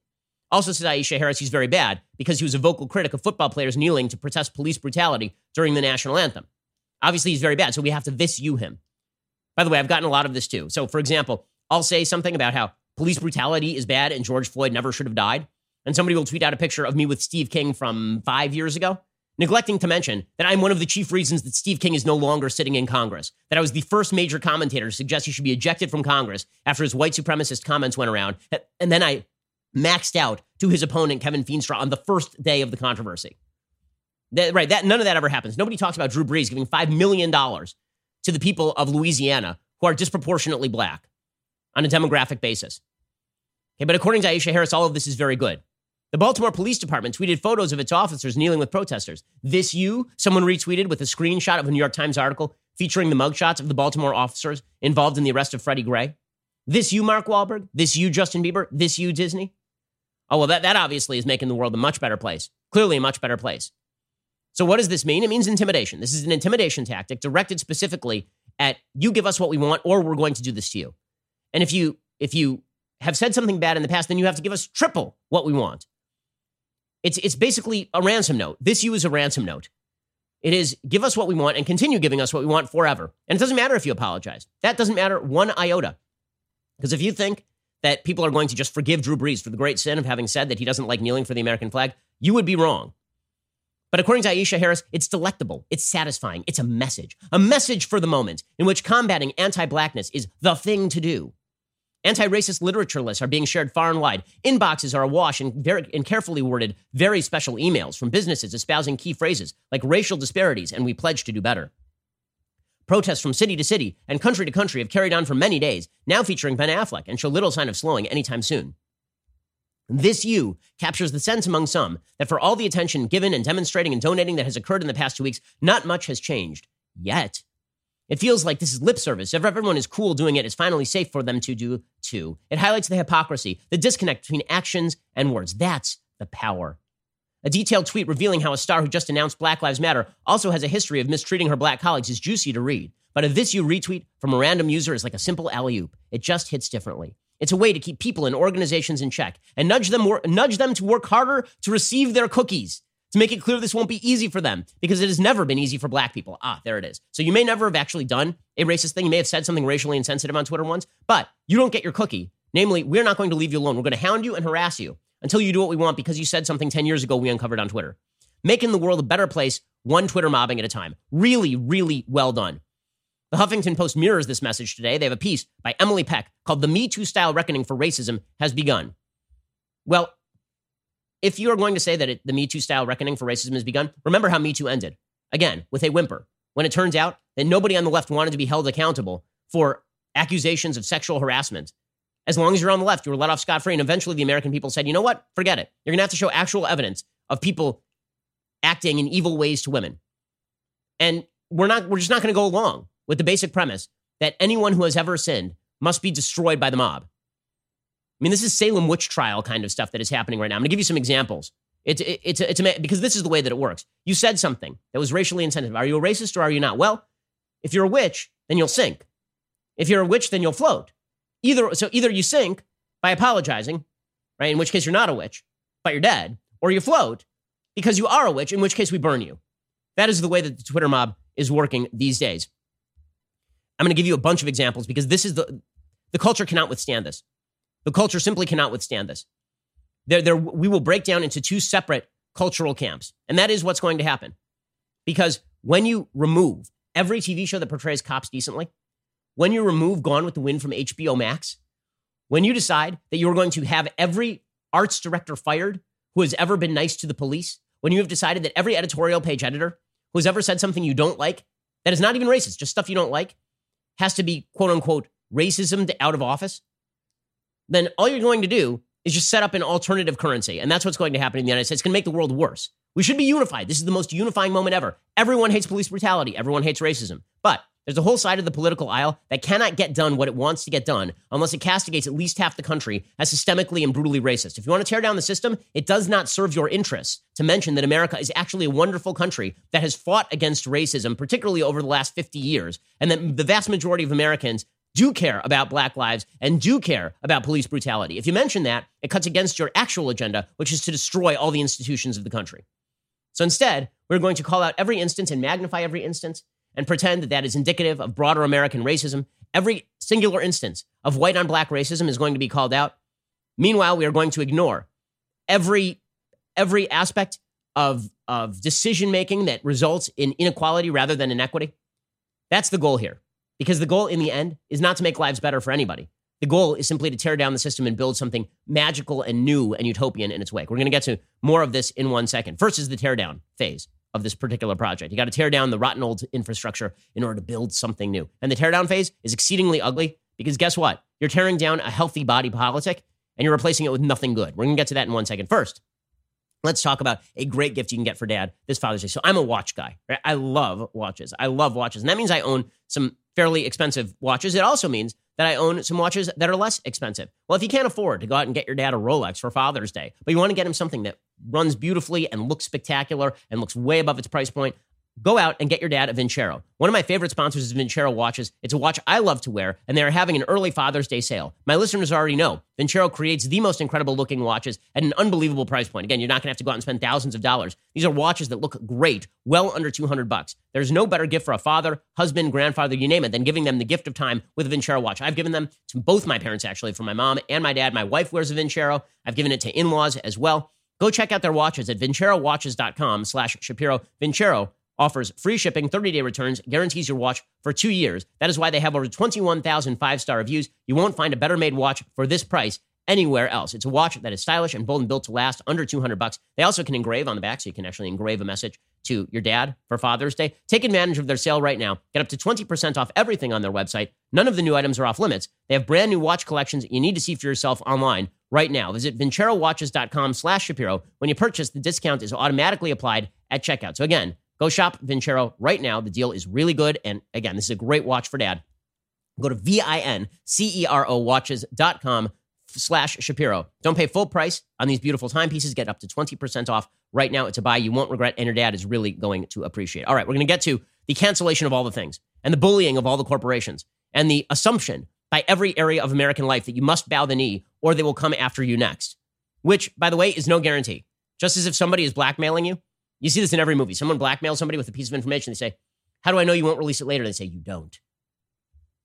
Also says Aisha Harris, he's very bad because he was a vocal critic of football players kneeling to protest police brutality during the national anthem. Obviously, he's very bad, so we have to this you him. By the way, I've gotten a lot of this too. So, for example, I'll say something about how police brutality is bad and George Floyd never should have died. And somebody will tweet out a picture of me with Steve King from five years ago, neglecting to mention that I'm one of the chief reasons that Steve King is no longer sitting in Congress. That I was the first major commentator to suggest he should be ejected from Congress after his white supremacist comments went around. And then I maxed out to his opponent, Kevin Feenstra, on the first day of the controversy. That, right. That none of that ever happens. Nobody talks about Drew Brees giving five million dollars to the people of Louisiana who are disproportionately black on a demographic basis. Okay, but according to Aisha Harris, all of this is very good. The Baltimore Police Department tweeted photos of its officers kneeling with protesters. This you, someone retweeted with a screenshot of a New York Times article featuring the mugshots of the Baltimore officers involved in the arrest of Freddie Gray. This you, Mark Wahlberg. This you, Justin Bieber. This you, Disney. Oh, well, that, that obviously is making the world a much better place. Clearly, a much better place. So, what does this mean? It means intimidation. This is an intimidation tactic directed specifically at you give us what we want, or we're going to do this to you. And if you if you have said something bad in the past, then you have to give us triple what we want. It's it's basically a ransom note. This you is a ransom note. It is give us what we want and continue giving us what we want forever. And it doesn't matter if you apologize. That doesn't matter one iota. Because if you think that people are going to just forgive Drew Brees for the great sin of having said that he doesn't like kneeling for the American flag, you would be wrong. But according to Aisha Harris, it's delectable, it's satisfying, it's a message, a message for the moment in which combating anti blackness is the thing to do. Anti racist literature lists are being shared far and wide. Inboxes are awash in, very, in carefully worded, very special emails from businesses espousing key phrases like racial disparities and we pledge to do better. Protests from city to city and country to country have carried on for many days, now featuring Ben Affleck, and show little sign of slowing anytime soon. This you captures the sense among some that for all the attention given and demonstrating and donating that has occurred in the past two weeks, not much has changed. Yet. It feels like this is lip service. If everyone is cool doing it, it's finally safe for them to do too. It highlights the hypocrisy, the disconnect between actions and words. That's the power. A detailed tweet revealing how a star who just announced Black Lives Matter also has a history of mistreating her black colleagues is juicy to read. But a this you retweet from a random user is like a simple alley oop. It just hits differently. It's a way to keep people and organizations in check and nudge them, nudge them to work harder to receive their cookies. To make it clear this won't be easy for them because it has never been easy for black people. Ah, there it is. So you may never have actually done a racist thing. You may have said something racially insensitive on Twitter once, but you don't get your cookie. Namely, we're not going to leave you alone. We're going to hound you and harass you until you do what we want because you said something 10 years ago we uncovered on Twitter. Making the world a better place, one Twitter mobbing at a time. Really, really well done. The Huffington Post mirrors this message today. They have a piece by Emily Peck called The Me Too Style Reckoning for Racism Has Begun. Well, if you are going to say that it, the Me Too style reckoning for racism has begun, remember how Me Too ended. Again, with a whimper. When it turns out that nobody on the left wanted to be held accountable for accusations of sexual harassment. As long as you're on the left, you were let off scot free. And eventually the American people said, you know what? Forget it. You're going to have to show actual evidence of people acting in evil ways to women. And we're not, we're just not going to go along with the basic premise that anyone who has ever sinned must be destroyed by the mob. I mean, this is Salem witch trial kind of stuff that is happening right now. I'm going to give you some examples. It's it's it's because this is the way that it works. You said something that was racially insensitive. Are you a racist or are you not? Well, if you're a witch, then you'll sink. If you're a witch, then you'll float. Either so either you sink by apologizing, right? In which case you're not a witch, but you're dead, or you float because you are a witch, in which case we burn you. That is the way that the Twitter mob is working these days. I'm going to give you a bunch of examples because this is the the culture cannot withstand this. The culture simply cannot withstand this. There, there, we will break down into two separate cultural camps. And that is what's going to happen. Because when you remove every TV show that portrays cops decently, when you remove Gone with the Wind from HBO Max, when you decide that you're going to have every arts director fired who has ever been nice to the police, when you have decided that every editorial page editor who has ever said something you don't like, that is not even racist, just stuff you don't like, has to be quote unquote racism out of office, then all you're going to do is just set up an alternative currency. And that's what's going to happen in the United States. It's going to make the world worse. We should be unified. This is the most unifying moment ever. Everyone hates police brutality, everyone hates racism. But there's a whole side of the political aisle that cannot get done what it wants to get done unless it castigates at least half the country as systemically and brutally racist. If you want to tear down the system, it does not serve your interests to mention that America is actually a wonderful country that has fought against racism, particularly over the last 50 years, and that the vast majority of Americans do care about black lives and do care about police brutality. If you mention that, it cuts against your actual agenda, which is to destroy all the institutions of the country. So instead, we're going to call out every instance and magnify every instance and pretend that that is indicative of broader American racism. Every singular instance of white on black racism is going to be called out. Meanwhile, we are going to ignore every every aspect of of decision making that results in inequality rather than inequity. That's the goal here. Because the goal in the end is not to make lives better for anybody. The goal is simply to tear down the system and build something magical and new and utopian in its wake. We're going to get to more of this in one second. First is the teardown phase of this particular project. You got to tear down the rotten old infrastructure in order to build something new. And the teardown phase is exceedingly ugly because guess what? You're tearing down a healthy body politic and you're replacing it with nothing good. We're going to get to that in one second. First, let's talk about a great gift you can get for dad this Father's Day. So I'm a watch guy. Right? I love watches. I love watches. And that means I own some fairly expensive watches. It also means that I own some watches that are less expensive. Well, if you can't afford to go out and get your dad a Rolex for Father's Day, but you want to get him something that runs beautifully and looks spectacular and looks way above its price point, go out and get your dad a Vincero. One of my favorite sponsors is Vincero watches. It's a watch I love to wear, and they're having an early Father's Day sale. My listeners already know Vincero creates the most incredible looking watches at an unbelievable price point. Again, you're not going to have to go out and spend thousands of dollars. These are watches that look great, well under 200 bucks. There's no better gift for a father, husband, grandfather, you name it, than giving them the gift of time with a Vincero watch. I've given them to both my parents, actually, for my mom and my dad. My wife wears a Vincero. I've given it to in-laws as well. Go check out their watches at vincerowatches.com slash Shapiro. Vincero offers free shipping, 30 day returns, guarantees your watch for two years. That is why they have over 21,000 five star reviews. You won't find a better made watch for this price anywhere else. It's a watch that is stylish and bold and built to last under 200 bucks. They also can engrave on the back, so you can actually engrave a message to your dad for Father's Day. Take advantage of their sale right now. Get up to 20% off everything on their website. None of the new items are off limits. They have brand new watch collections you need to see for yourself online right now. Visit vincerowatches.com slash Shapiro. When you purchase, the discount is automatically applied at checkout. So again, Go shop Vincero right now. The deal is really good. And again, this is a great watch for dad. Go to V-I-N-C-E-R-O watches.com slash Shapiro. Don't pay full price on these beautiful timepieces. Get up to 20% off right now. It's a buy you won't regret, and your dad is really going to appreciate. All right, we're going to get to the cancellation of all the things and the bullying of all the corporations and the assumption by every area of American life that you must bow the knee or they will come after you next, which, by the way, is no guarantee. Just as if somebody is blackmailing you, you see this in every movie. Someone blackmails somebody with a piece of information. They say, How do I know you won't release it later? They say, You don't.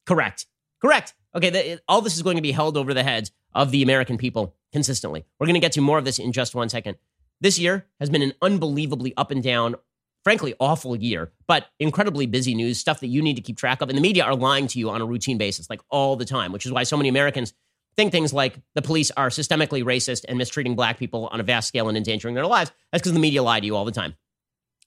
Correct. Correct. Okay, the, all this is going to be held over the heads of the American people consistently. We're going to get to more of this in just one second. This year has been an unbelievably up and down, frankly, awful year, but incredibly busy news, stuff that you need to keep track of. And the media are lying to you on a routine basis, like all the time, which is why so many Americans think things like the police are systemically racist and mistreating black people on a vast scale and endangering their lives. That's because the media lie to you all the time.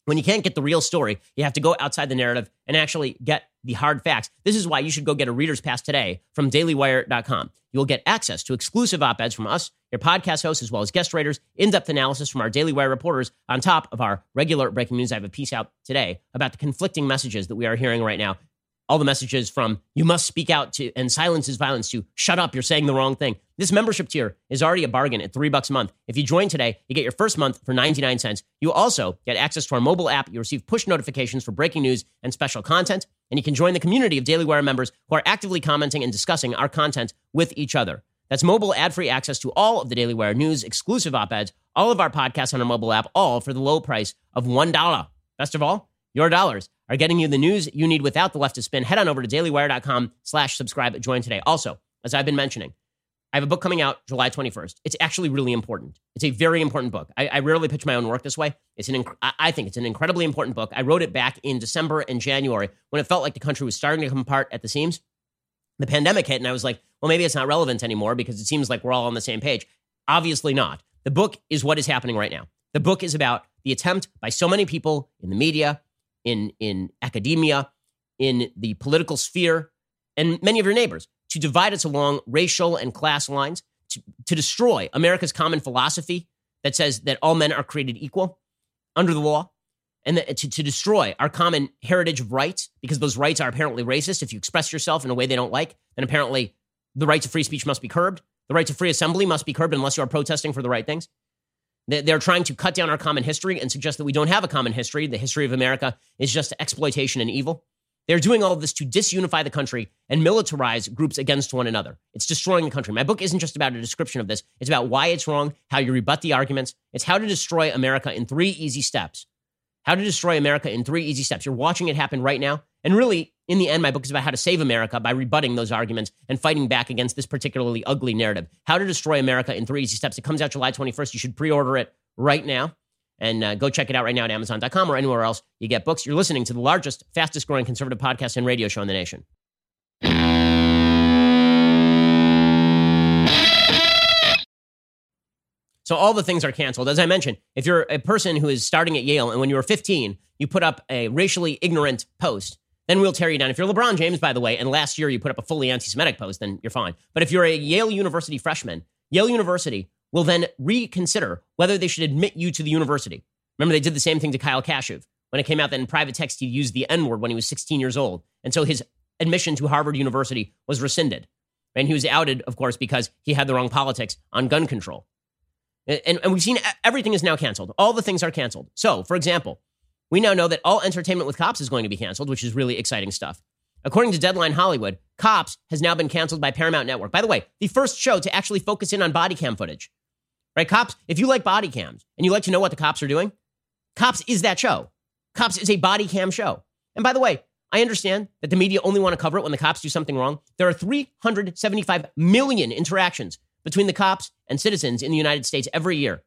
When you can't get the real story, you have to go outside the narrative and actually get the hard facts. This is why you should go get a reader's pass today from dailywire.com. You will get access to exclusive op eds from us, your podcast hosts, as well as guest writers, in depth analysis from our Daily Wire reporters, on top of our regular breaking news. I have a piece out today about the conflicting messages that we are hearing right now all the messages from you must speak out to and silence is violence to shut up, you're saying the wrong thing. This membership tier is already a bargain at three bucks a month. If you join today, you get your first month for 99 cents. You also get access to our mobile app. You receive push notifications for breaking news and special content. And you can join the community of Daily Wire members who are actively commenting and discussing our content with each other. That's mobile ad free access to all of the Daily Wire news, exclusive op eds, all of our podcasts on our mobile app, all for the low price of $1. Best of all, your dollars are getting you the news you need without the leftist spin. Head on over to dailywire.com slash subscribe. Join today. Also, as I've been mentioning, I have a book coming out July 21st. It's actually really important. It's a very important book. I, I rarely pitch my own work this way. It's an, inc- I think it's an incredibly important book. I wrote it back in December and January when it felt like the country was starting to come apart at the seams. The pandemic hit, and I was like, well, maybe it's not relevant anymore because it seems like we're all on the same page. Obviously not. The book is what is happening right now. The book is about the attempt by so many people in the media, in, in academia, in the political sphere, and many of your neighbors to divide us along racial and class lines, to, to destroy America's common philosophy that says that all men are created equal under the law, and to, to destroy our common heritage of rights, because those rights are apparently racist. If you express yourself in a way they don't like, then apparently the right to free speech must be curbed. The right to free assembly must be curbed unless you are protesting for the right things. They're trying to cut down our common history and suggest that we don't have a common history. The history of America is just exploitation and evil. They're doing all of this to disunify the country and militarize groups against one another. It's destroying the country. My book isn't just about a description of this, it's about why it's wrong, how you rebut the arguments. It's how to destroy America in three easy steps. How to destroy America in three easy steps. You're watching it happen right now. And really, in the end, my book is about how to save America by rebutting those arguments and fighting back against this particularly ugly narrative. How to destroy America in three easy steps. It comes out July 21st. You should pre order it right now. And uh, go check it out right now at Amazon.com or anywhere else you get books. You're listening to the largest, fastest growing conservative podcast and radio show in the nation. So all the things are canceled. As I mentioned, if you're a person who is starting at Yale and when you were 15, you put up a racially ignorant post, then we'll tear you down. If you're LeBron James, by the way, and last year you put up a fully anti Semitic post, then you're fine. But if you're a Yale University freshman, Yale University will then reconsider whether they should admit you to the university. Remember, they did the same thing to Kyle Kashuv when it came out that in private text he used the N word when he was 16 years old. And so his admission to Harvard University was rescinded. And he was outed, of course, because he had the wrong politics on gun control. And, and we've seen everything is now canceled. All the things are canceled. So, for example, we now know that all entertainment with cops is going to be canceled, which is really exciting stuff. According to Deadline Hollywood, Cops has now been canceled by Paramount Network. By the way, the first show to actually focus in on body cam footage. Right? Cops, if you like body cams and you like to know what the cops are doing, Cops is that show. Cops is a body cam show. And by the way, I understand that the media only want to cover it when the cops do something wrong. There are 375 million interactions between the cops and citizens in the United States every year.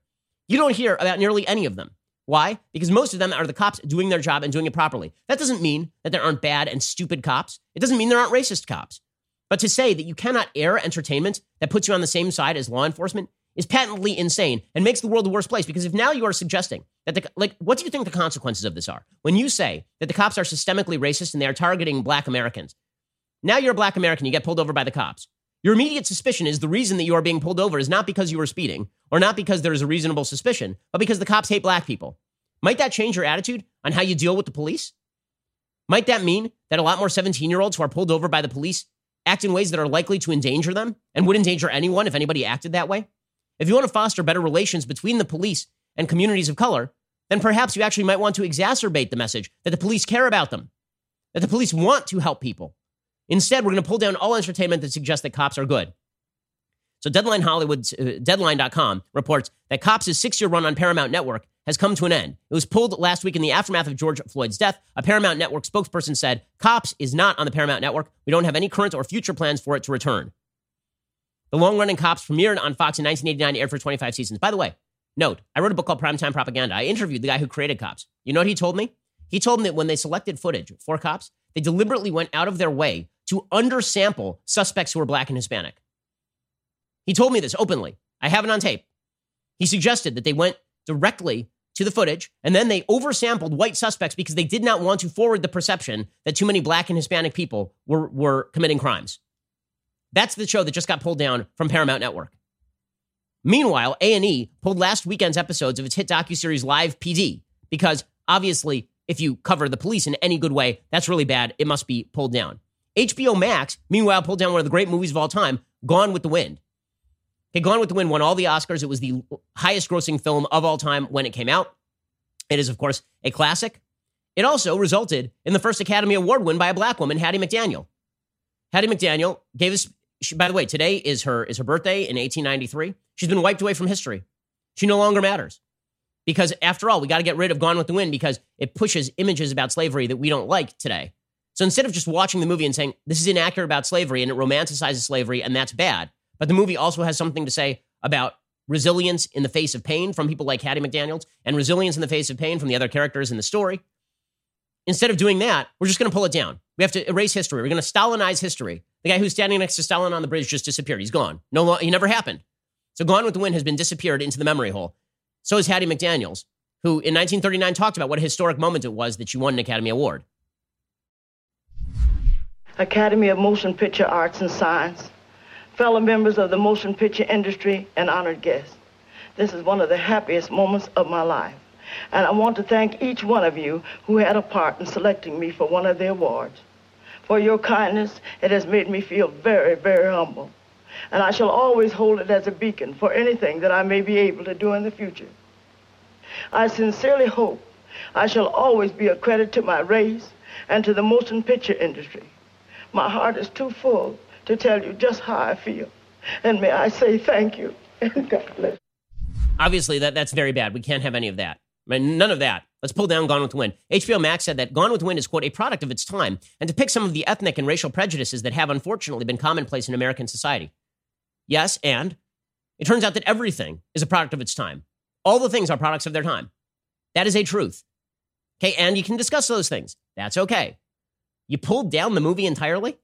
You don't hear about nearly any of them. Why? Because most of them are the cops doing their job and doing it properly. That doesn't mean that there aren't bad and stupid cops. It doesn't mean there aren't racist cops. But to say that you cannot air entertainment that puts you on the same side as law enforcement is patently insane and makes the world a worse place. Because if now you are suggesting that the, like, what do you think the consequences of this are? When you say that the cops are systemically racist and they are targeting black Americans, now you're a black American, you get pulled over by the cops. Your immediate suspicion is the reason that you are being pulled over is not because you were speeding or not because there is a reasonable suspicion, but because the cops hate black people. Might that change your attitude on how you deal with the police? Might that mean that a lot more 17 year olds who are pulled over by the police act in ways that are likely to endanger them and would endanger anyone if anybody acted that way? If you want to foster better relations between the police and communities of color, then perhaps you actually might want to exacerbate the message that the police care about them, that the police want to help people, Instead, we're going to pull down all entertainment that suggests that cops are good. So Deadline Hollywood's uh, Deadline.com reports that Cops' six-year run on Paramount Network has come to an end. It was pulled last week in the aftermath of George Floyd's death. A Paramount Network spokesperson said, Cops is not on the Paramount Network. We don't have any current or future plans for it to return. The long-running Cops premiered on Fox in 1989, aired for 25 seasons. By the way, note, I wrote a book called Primetime Propaganda. I interviewed the guy who created Cops. You know what he told me? He told me that when they selected footage for Cops, they deliberately went out of their way to undersample suspects who are black and Hispanic. He told me this openly. I have it on tape. He suggested that they went directly to the footage and then they oversampled white suspects because they did not want to forward the perception that too many black and Hispanic people were, were committing crimes. That's the show that just got pulled down from Paramount Network. Meanwhile, A&E pulled last weekend's episodes of its hit docuseries Live PD because obviously if you cover the police in any good way, that's really bad. It must be pulled down. HBO Max, meanwhile, pulled down one of the great movies of all time, Gone with the Wind. Okay, Gone with the Wind won all the Oscars. It was the highest grossing film of all time when it came out. It is, of course, a classic. It also resulted in the first Academy Award win by a black woman, Hattie McDaniel. Hattie McDaniel gave us, she, by the way, today is her, is her birthday in 1893. She's been wiped away from history. She no longer matters. Because after all, we got to get rid of Gone with the Wind because it pushes images about slavery that we don't like today. So instead of just watching the movie and saying, this is inaccurate about slavery and it romanticizes slavery and that's bad, but the movie also has something to say about resilience in the face of pain from people like Hattie McDaniels and resilience in the face of pain from the other characters in the story. Instead of doing that, we're just going to pull it down. We have to erase history. We're going to Stalinize history. The guy who's standing next to Stalin on the bridge just disappeared. He's gone. No, he never happened. So Gone with the Wind has been disappeared into the memory hole. So is Hattie McDaniels, who in 1939 talked about what a historic moment it was that she won an Academy Award. Academy of Motion Picture Arts and Science fellow members of the motion picture industry, and honored guests. This is one of the happiest moments of my life. And I want to thank each one of you who had a part in selecting me for one of the awards. For your kindness, it has made me feel very, very humble. And I shall always hold it as a beacon for anything that I may be able to do in the future. I sincerely hope I shall always be a credit to my race and to the motion picture industry. My heart is too full to tell you just how I feel. And may I say thank you <laughs> and God bless. Obviously, that, that's very bad. We can't have any of that. I mean, none of that. Let's pull down Gone with the Wind. HBO Max said that Gone with the Wind is, quote, a product of its time and depicts some of the ethnic and racial prejudices that have unfortunately been commonplace in American society. Yes, and it turns out that everything is a product of its time. All the things are products of their time. That is a truth. Okay, and you can discuss those things. That's okay. You pulled down the movie entirely?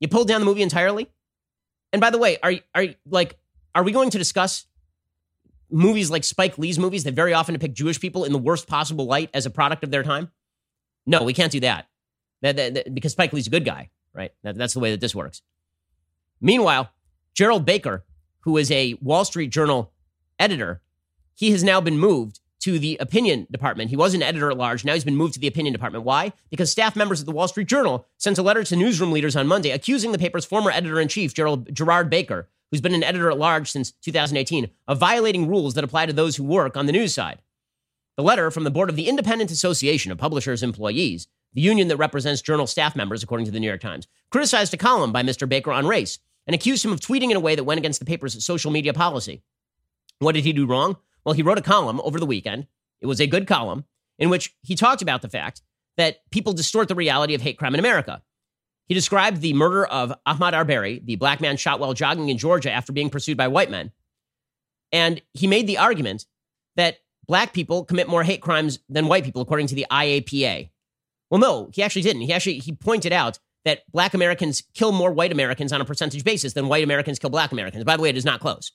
You pulled down the movie entirely. And by the way, are are like are we going to discuss movies like Spike Lee's movies that very often depict Jewish people in the worst possible light as a product of their time? No, we can't do that. that, that, that because Spike Lee's a good guy, right? that's the way that this works. Meanwhile, Gerald Baker, who is a Wall Street Journal editor, he has now been moved to the opinion department. He was an editor at large. Now he's been moved to the opinion department. Why? Because staff members of the Wall Street Journal sent a letter to newsroom leaders on Monday accusing the paper's former editor in chief, Gerald, Gerard Baker, who's been an editor at large since 2018, of violating rules that apply to those who work on the news side. The letter from the board of the Independent Association of Publishers Employees, the union that represents journal staff members, according to the New York Times, criticized a column by Mr. Baker on race and accused him of tweeting in a way that went against the paper's social media policy. What did he do wrong? Well, he wrote a column over the weekend it was a good column in which he talked about the fact that people distort the reality of hate crime in America. He described the murder of Ahmaud Arbery, the black man shot while jogging in Georgia after being pursued by white men. And he made the argument that black people commit more hate crimes than white people, according to the IAPA. Well, no, he actually didn't. He actually he pointed out that black Americans kill more white Americans on a percentage basis than white Americans kill black Americans. By the way, it is not close.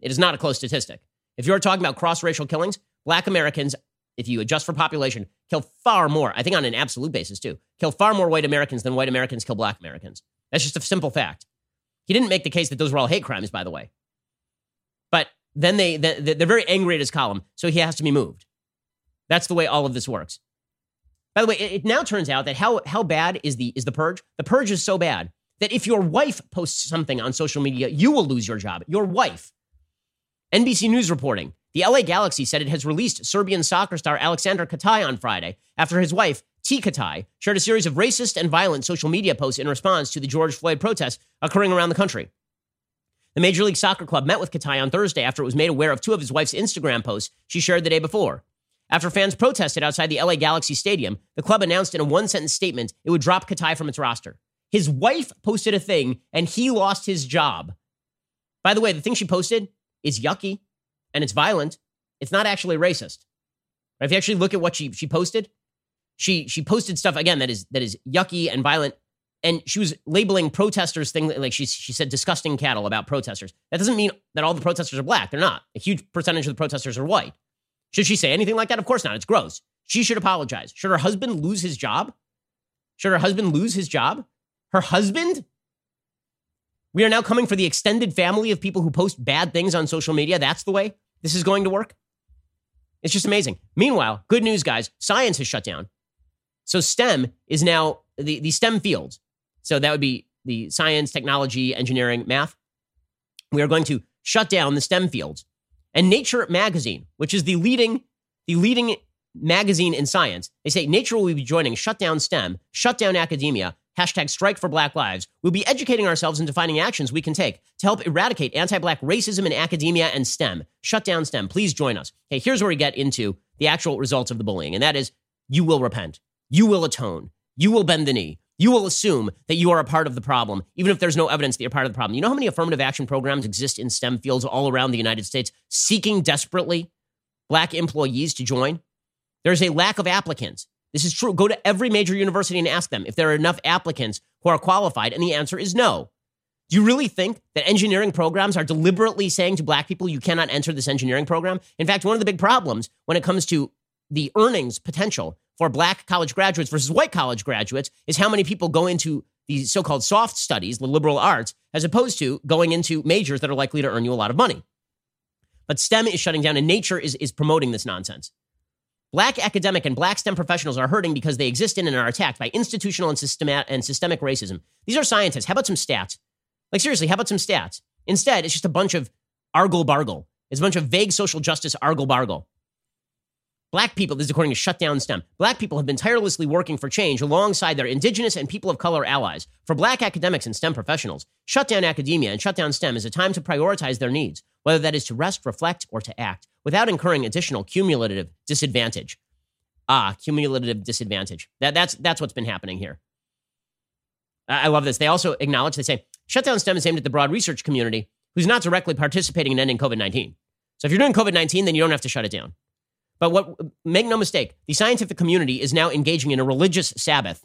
It is not a close statistic. If you're talking about cross racial killings, black Americans, if you adjust for population, kill far more, I think on an absolute basis too, kill far more white Americans than white Americans kill black Americans. That's just a simple fact. He didn't make the case that those were all hate crimes, by the way. But then they, they're very angry at his column, so he has to be moved. That's the way all of this works. By the way, it, now turns out that how, how bad is the, is the purge? The purge is so bad that if your wife posts something on social media, you will lose your job. Your wife. NBC News reporting the LA Galaxy said it has released Serbian soccer star Aleksandar Katai on Friday after his wife Tea Katai, shared a series of racist and violent social media posts in response to the George Floyd protests occurring around the country. The Major League Soccer Club met with Katai on Thursday after it was made aware of two of his wife's Instagram posts she shared the day before. After fans protested outside the LA Galaxy Stadium, the club announced in a one sentence statement it would drop Katai from its roster. His wife posted a thing and he lost his job. By the way, the thing she posted is yucky and it's violent. It's not actually racist. If you actually look at what she, she posted, she she posted stuff again that is that is yucky and violent and she was labeling protesters things like she she said disgusting cattle about protesters. That doesn't mean that all the protesters are black. They're not. A huge percentage of the protesters are white. Should she say anything like that? Of course not. It's gross. She should apologize. Should her husband lose his job? Should her husband lose his job? Her husband? We are now coming for the extended family of people who post bad things on social media. That's the way this is going to work. It's just amazing. Meanwhile, good news, guys science has shut down. So STEM is now the, the STEM fields. So that would be the science, technology, engineering, math. We are going to shut down the STEM fields. And Nature magazine, which is the leading, the leading magazine in science, they say Nature will be joining shut down STEM, shut down academia, hashtag strike for black lives. We'll be educating ourselves and defining actions we can take to help eradicate anti-black racism in academia and STEM. Shut down STEM. Please join us. Okay, here's where we get into the actual results of the bullying, and that is you will repent. You will atone. You will bend the knee. You will assume that you are a part of the problem, even if there's no evidence that you're part of the problem. You know how many affirmative action programs exist in STEM fields all around the United States seeking desperately black employees to join? There's a lack of applicants. This is true. Go to every major university and ask them if there are enough applicants who are qualified, and the answer is no. Do you really think that engineering programs are deliberately saying to black people, you cannot enter this engineering program? In fact, one of the big problems when it comes to the earnings potential for black college graduates versus white college graduates is how many people go into the so called soft studies, the liberal arts, as opposed to going into majors that are likely to earn you a lot of money. But STEM is shutting down and nature is, is promoting this nonsense. Black academic and black STEM professionals are hurting because they exist in and are attacked by institutional and, and systemic racism. These are scientists. How about some stats? Like, seriously, how about some stats? Instead, it's just a bunch of argle bargle. It's a bunch of vague social justice argle bargle. Black people, this is according to Shutdown STEM, black people have been tirelessly working for change alongside their indigenous and people of color allies. For black academics and STEM professionals, Shutdown Academia and Shutdown STEM is a time to prioritize their needs, whether that is to rest, reflect, or to act, without incurring additional cumulative disadvantage. Ah, cumulative disadvantage. That, that's, that's what's been happening here. I love this. They also acknowledge, they say, Shutdown STEM is aimed at the broad research community who's not directly participating in ending COVID 19. So if you're doing COVID 19, then you don't have to shut it down. But what make no mistake, the scientific community is now engaging in a religious Sabbath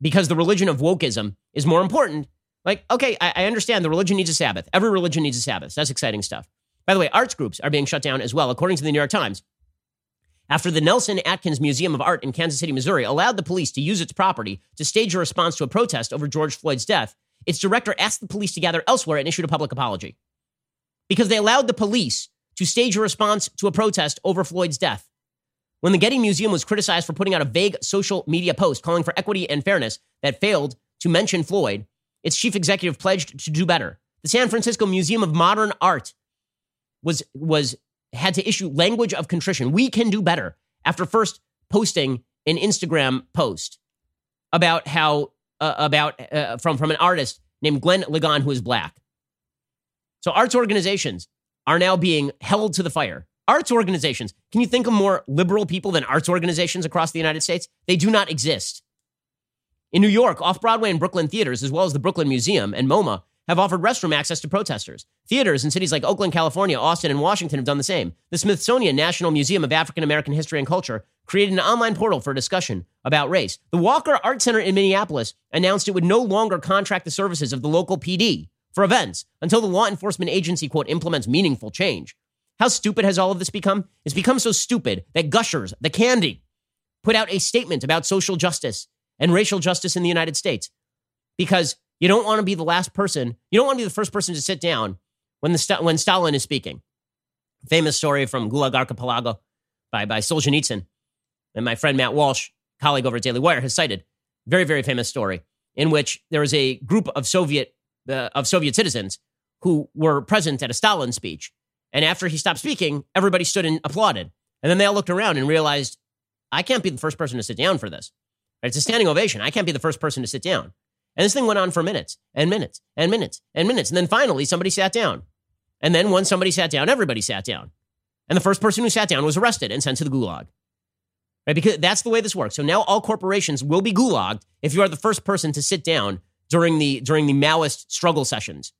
because the religion of wokeism is more important. Like, okay, I, I understand the religion needs a Sabbath. Every religion needs a Sabbath. That's exciting stuff. By the way, arts groups are being shut down as well, according to the New York Times. After the Nelson Atkins Museum of Art in Kansas City, Missouri, allowed the police to use its property to stage a response to a protest over George Floyd's death, its director asked the police to gather elsewhere and issued a public apology. Because they allowed the police to stage a response to a protest over Floyd's death. When the Getty Museum was criticized for putting out a vague social media post calling for equity and fairness that failed to mention Floyd, its chief executive pledged to do better. The San Francisco Museum of Modern Art was was had to issue language of contrition. We can do better after first posting an Instagram post about how uh, about uh, from from an artist named Glenn Ligon who is black. So arts organizations are now being held to the fire. Arts organizations, can you think of more liberal people than arts organizations across the United States? They do not exist. In New York, off Broadway and Brooklyn theaters, as well as the Brooklyn Museum and MoMA, have offered restroom access to protesters. Theaters in cities like Oakland, California, Austin, and Washington have done the same. The Smithsonian National Museum of African American History and Culture created an online portal for discussion about race. The Walker Art Center in Minneapolis announced it would no longer contract the services of the local PD for events until the law enforcement agency, quote, implements meaningful change. How stupid has all of this become? It's become so stupid that Gushers, the candy, put out a statement about social justice and racial justice in the United States because you don't want to be the last person, you don't want to be the first person to sit down when, the, when Stalin is speaking. Famous story from Gulag Archipelago by, by Solzhenitsyn. And my friend Matt Walsh, colleague over at Daily Wire, has cited. Very, very famous story in which there was a group of Soviet uh, of Soviet citizens who were present at a Stalin speech. And after he stopped speaking, everybody stood and applauded. And then they all looked around and realized, I can't be the first person to sit down for this. It's a standing ovation. I can't be the first person to sit down. And this thing went on for minutes and minutes and minutes and minutes. And then finally, somebody sat down. And then when somebody sat down, everybody sat down. And the first person who sat down was arrested and sent to the gulag. Right? Because that's the way this works. So now all corporations will be gulagged if you are the first person to sit down during the during the Maoist struggle sessions.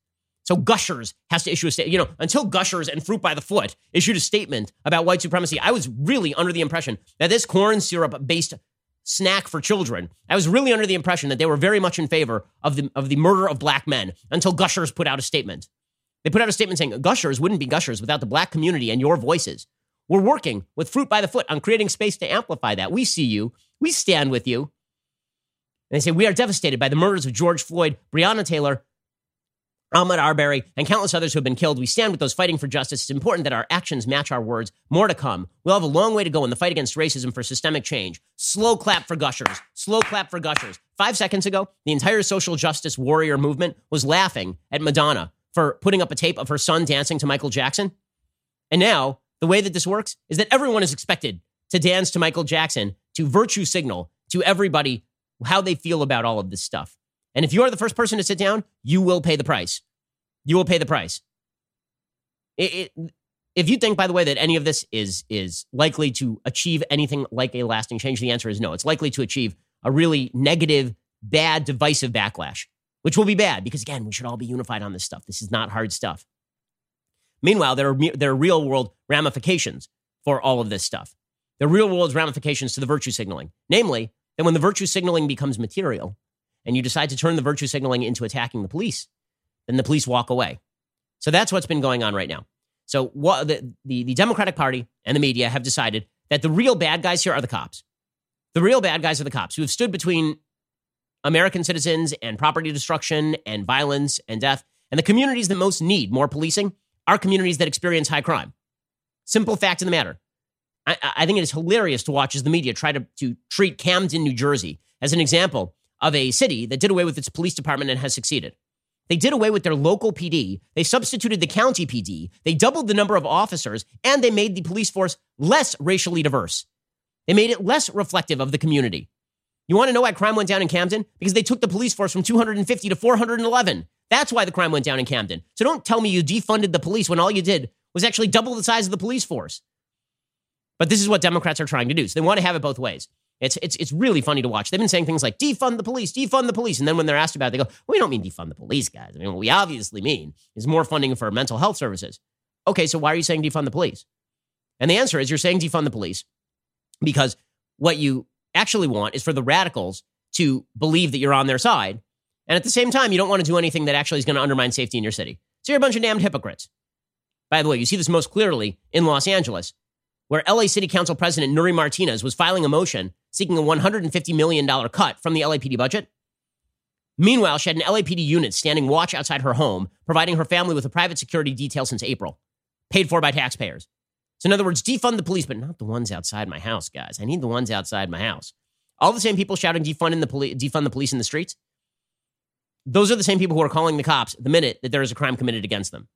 So Gushers has to issue a statement. You know, until Gushers and Fruit by the Foot issued a statement about white supremacy, I was really under the impression that this corn syrup based snack for children, I was really under the impression that they were very much in favor of the of the murder of black men until Gushers put out a statement. They put out a statement saying Gushers wouldn't be Gushers without the black community and your voices. We're working with Fruit by the Foot on creating space to amplify that. We see you. We stand with you. And they say, We are devastated by the murders of George Floyd, Breonna Taylor, Ahmaud Arbery, and countless others who have been killed. We stand with those fighting for justice. It's important that our actions match our words. More to come. We'll have a long way to go in the fight against racism for systemic change. Slow clap for gushers. Slow clap for gushers. Five seconds ago, the entire social justice warrior movement was laughing at Madonna for putting up a tape of her son dancing to Michael Jackson. And now, the way that this works is that everyone is expected to dance to Michael Jackson to virtue signal to everybody how they feel about all of this stuff. And if you are the first person to sit down, you will pay the price. You will pay the price. It, it, if you think, by the way, that any of this is is likely to achieve anything like a lasting change, the answer is no. It's likely to achieve a really negative, bad, divisive backlash, which will be bad because again, we should all be unified on this stuff. This is not hard stuff. Meanwhile, there are there are real world ramifications for all of this stuff. Are real world ramifications to the virtue signaling, namely that when the virtue signaling becomes material, and you decide to turn the virtue signaling into attacking the police, then the police walk away. So that's what's been going on right now. So what the, the, the Democratic Party and the media have decided that the real bad guys here are the cops. The real bad guys are the cops who have stood between American citizens and property destruction and violence and death. And the communities that most need more policing are communities that experience high crime. Simple fact of the matter. I, I think it is hilarious to watch as the media try to, to treat Camden, New Jersey, as an example of a city that did away with its police department and has succeeded. They did away with their local PD. They substituted the county PD. They doubled the number of officers and they made the police force less racially diverse. They made it less reflective of the community. You want to know why crime went down in Camden? Because they took the police force from 250 to 411. That's why the crime went down in Camden. So don't tell me you defunded the police when all you did was actually double the size of the police force. But this is what Democrats are trying to do. So they want to have it both ways. It's, it's, it's really funny to watch. They've been saying things like defund the police, defund the police. And then when they're asked about it, they go, we don't mean defund the police, guys. I mean, what we obviously mean is more funding for mental health services. Okay, so why are you saying defund the police? And the answer is you're saying defund the police because what you actually want is for the radicals to believe that you're on their side. And at the same time, you don't want to do anything that actually is going to undermine safety in your city. So you're a bunch of damned hypocrites. By the way, you see this most clearly in Los Angeles, where LA City Council President Nury Martinez was filing a motion seeking a $150 million cut from the LAPD budget. Meanwhile, she had an LAPD unit standing watch outside her home, providing her family with a private security detail since April, paid for by taxpayers. So, in other words, defund the police, but not the ones outside my house, guys. I need the ones outside my house. All the same people shouting defund, the poli- defund the police in the streets, those are the same people who are calling the cops the minute that there is a crime committed against them.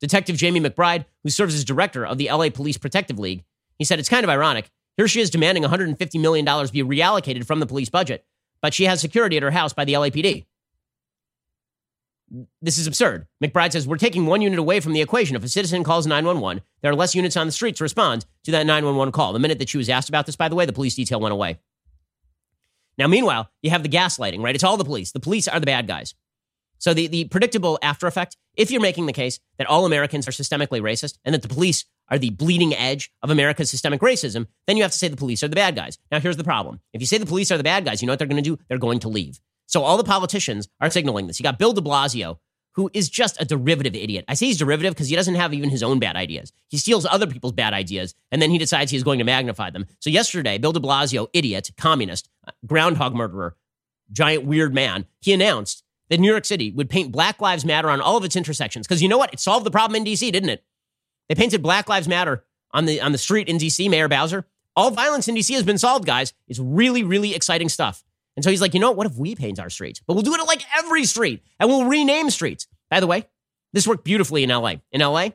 Detective Jamie McBride, who serves as director of the LA Police Protective League, he said it's kind of ironic. Here she is demanding $150 million be reallocated from the police budget, but she has security at her house by the LAPD. This is absurd. McBride says we're taking one unit away from the equation. If a citizen calls 911, there are less units on the street to respond to that 911 call. The minute that she was asked about this, by the way, the police detail went away. Now, meanwhile, you have the gaslighting, right? It's all the police. The police are the bad guys. So the, the predictable after effect, if you're making the case that all Americans are systemically racist and that the police are the bleeding edge of America's systemic racism, then you have to say the police are the bad guys. Now, here's the problem. If you say the police are the bad guys, you know what they're going to do? They're going to leave. So all the politicians are signaling this. You got Bill de Blasio, who is just a derivative idiot. I say he's derivative because he doesn't have even his own bad ideas. He steals other people's bad ideas and then he decides he's going to magnify them. So yesterday, Bill de Blasio, idiot, communist, uh, groundhog murderer, giant weird man, he announced that New York City would paint Black Lives Matter on all of its intersections. Because you know what? It solved the problem in DC, didn't it? They painted Black Lives Matter on the on the street in DC, Mayor Bowser. All violence in DC has been solved, guys. It's really, really exciting stuff. And so he's like, you know what? What if we paint our streets? But we'll do it at like every street and we'll rename streets. By the way, this worked beautifully in LA. In LA,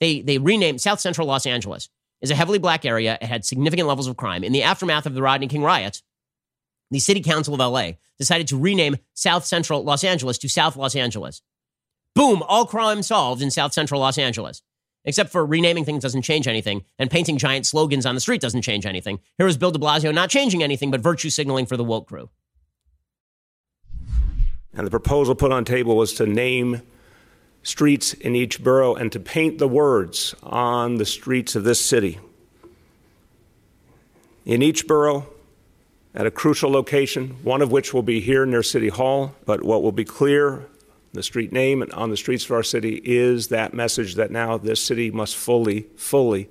they they renamed South Central Los Angeles is a heavily black area. It had significant levels of crime. In the aftermath of the Rodney King riots, the City Council of LA decided to rename South Central Los Angeles to South Los Angeles. Boom, all crime solved in South Central Los Angeles. Except for renaming things doesn't change anything, and painting giant slogans on the street doesn't change anything. Here is Bill de Blasio not changing anything, but virtue signaling for the woke crew. And the proposal put on table was to name streets in each borough and to paint the words on the streets of this city. In each borough, at a crucial location, one of which will be here near City Hall, but what will be clear the street name and on the streets of our city is that message that now this city must fully, fully,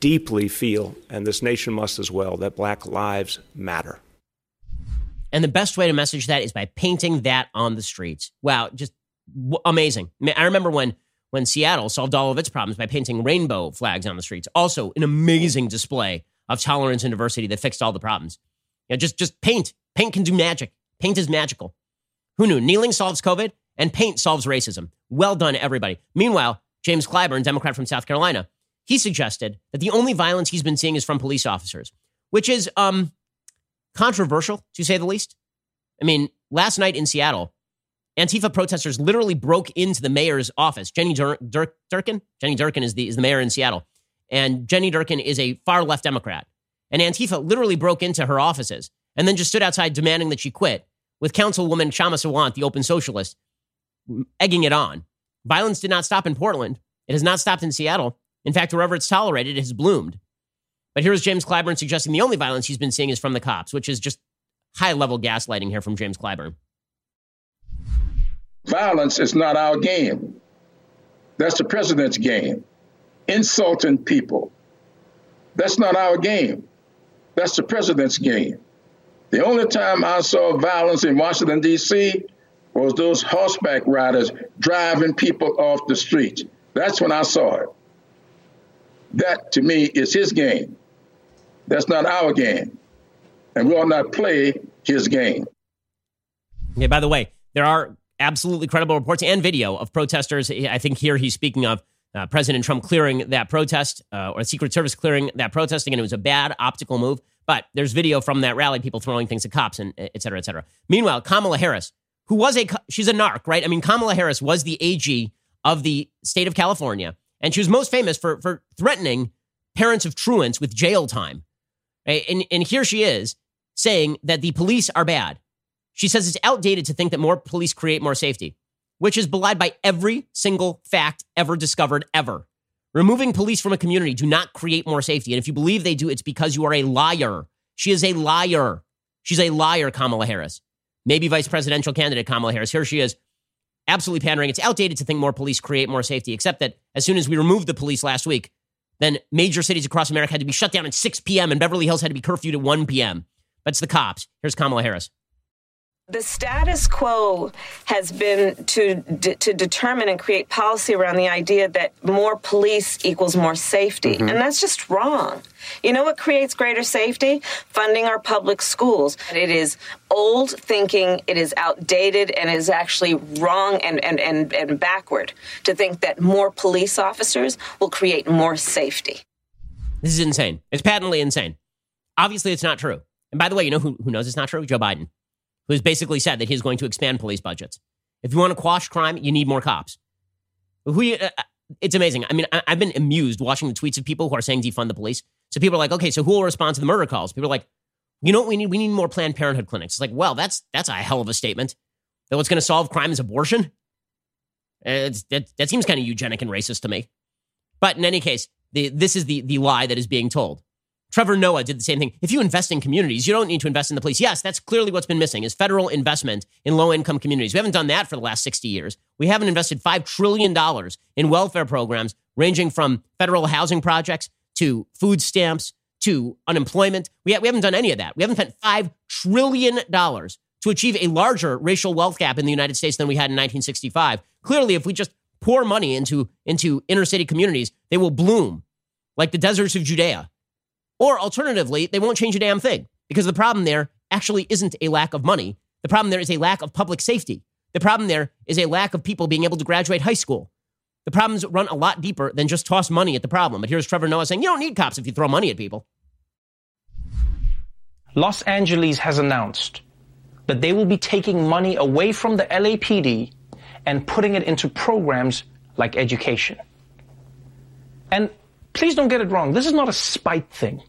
deeply feel, and this nation must as well, that black lives matter. And the best way to message that is by painting that on the streets. Wow, just w- amazing. I remember when when Seattle solved all of its problems by painting rainbow flags on the streets. Also, an amazing display of tolerance and diversity that fixed all the problems. Know, just just paint. Paint can do magic. Paint is magical. Who knew? Kneeling solves COVID and paint solves racism. Well done, everybody. Meanwhile, James Clyburn, Democrat from South Carolina, he suggested that the only violence he's been seeing is from police officers, which is um, controversial, to say the least. I mean, last night in Seattle, Antifa protesters literally broke into the mayor's office. Jenny Dur- Dur- Durkan? Jenny Durkan is the, is the mayor in Seattle. And Jenny Durkan is a far left Democrat. And Antifa literally broke into her offices and then just stood outside demanding that she quit, with Councilwoman Kshama Sawant, the open socialist, egging it on. Violence did not stop in Portland. It has not stopped in Seattle. In fact, wherever it's tolerated, it has bloomed. But here's James Clyburn suggesting the only violence he's been seeing is from the cops, which is just high level gaslighting here from James Clyburn. Violence is not our game. That's the president's game. Insulting people. That's not our game. That's the president's game. The only time I saw violence in Washington, D.C. was those horseback riders driving people off the street. That's when I saw it. That to me is his game. That's not our game. And we will not play his game. Okay, by the way, there are absolutely credible reports and video of protesters. I think here he's speaking of uh, President Trump clearing that protest uh, or Secret Service clearing that protest. Again, it was a bad optical move, but there's video from that rally, people throwing things at cops and et cetera, et cetera. Meanwhile, Kamala Harris, who was a, she's a narc, right? I mean, Kamala Harris was the AG of the state of California, and she was most famous for, for threatening parents of truants with jail time. Right? And, and here she is saying that the police are bad. She says it's outdated to think that more police create more safety, which is belied by every single fact ever discovered ever. Removing police from a community do not create more safety. And if you believe they do, it's because you are a liar. She is a liar. She's a liar, Kamala Harris. Maybe vice presidential candidate Kamala Harris. Here she is, absolutely pandering. It's outdated to think more police create more safety, except that as soon as we removed the police last week, then major cities across America had to be shut down at 6 p.m. and Beverly Hills had to be curfewed at 1 p.m. It's the cops. Here's Kamala Harris. The status quo has been to to determine and create policy around the idea that more police equals more safety, mm-hmm. and that's just wrong. You know what creates greater safety? Funding our public schools. It is old thinking, it is outdated, and is actually wrong and, and, and, and backward to think that more police officers will create more safety. This is insane. It's patently insane. Obviously, it's not true. And by the way, you know who, who knows it's not true? Joe Biden who's basically said that he's going to expand police budgets. If you want to quash crime, you need more cops. Who you, uh, it's amazing. I mean, I, have been amused watching the tweets of people who are saying defund the police. So people are like, okay, so who will respond to the murder calls? People are like, you know what we need? We need more Planned Parenthood clinics. It's like, well, that's that's a hell of a statement. That what's going to solve crime is abortion. It's, that, that seems kind of eugenic and racist to me. But in any case, the, this is the the lie that is being told. Trevor Noah did the same thing. If you invest in communities, you don't need to invest in the police. Yes, that's clearly what's been missing is federal investment in low income communities. We haven't done that for the last 60 years. We haven't invested $5 trillion in welfare programs ranging from federal housing projects to food stamps to unemployment. We, ha- we haven't done any of that. We haven't spent $5 trillion to achieve a larger racial wealth gap in the United States than we had in 1965. Clearly, if we just pour money into, into inner city communities, they will bloom like the deserts of Judea. Or alternatively, they won't change a damn thing because the problem there actually isn't a lack of money. The problem there is a lack of public safety. The problem there is a lack of people being able to graduate high school. The problems run a lot deeper than just toss money at the problem. But here's Trevor Noah saying you don't need cops if you throw money at people. Los Angeles has announced that they will be taking money away from the LAPD and putting it into programs like education. And please don't get it wrong. This is not a spite thing.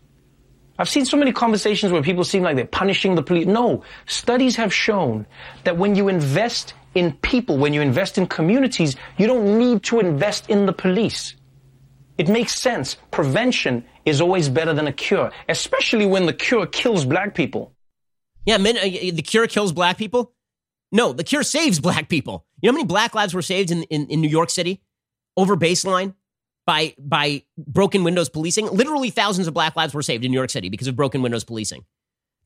I've seen so many conversations where people seem like they're punishing the police. No, studies have shown that when you invest in people, when you invest in communities, you don't need to invest in the police. It makes sense. Prevention is always better than a cure, especially when the cure kills black people. Yeah, men, uh, the cure kills black people. No, the cure saves <laughs> black people. You know how many black lives were saved in, in, in New York City over baseline by by broken windows policing? Literally thousands of black lives were saved in New York City because of broken windows policing.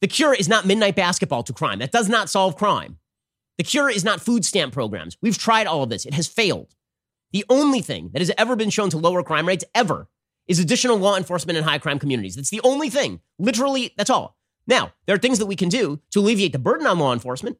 The cure is not midnight basketball to crime. That does not solve crime. The cure is not food stamp programs. We've tried all of this. It has failed. The only thing that has ever been shown to lower crime rates ever is additional law enforcement in high crime communities. That's the only thing. Literally, that's all. Now, there are things that we can do to alleviate the burden on law enforcement.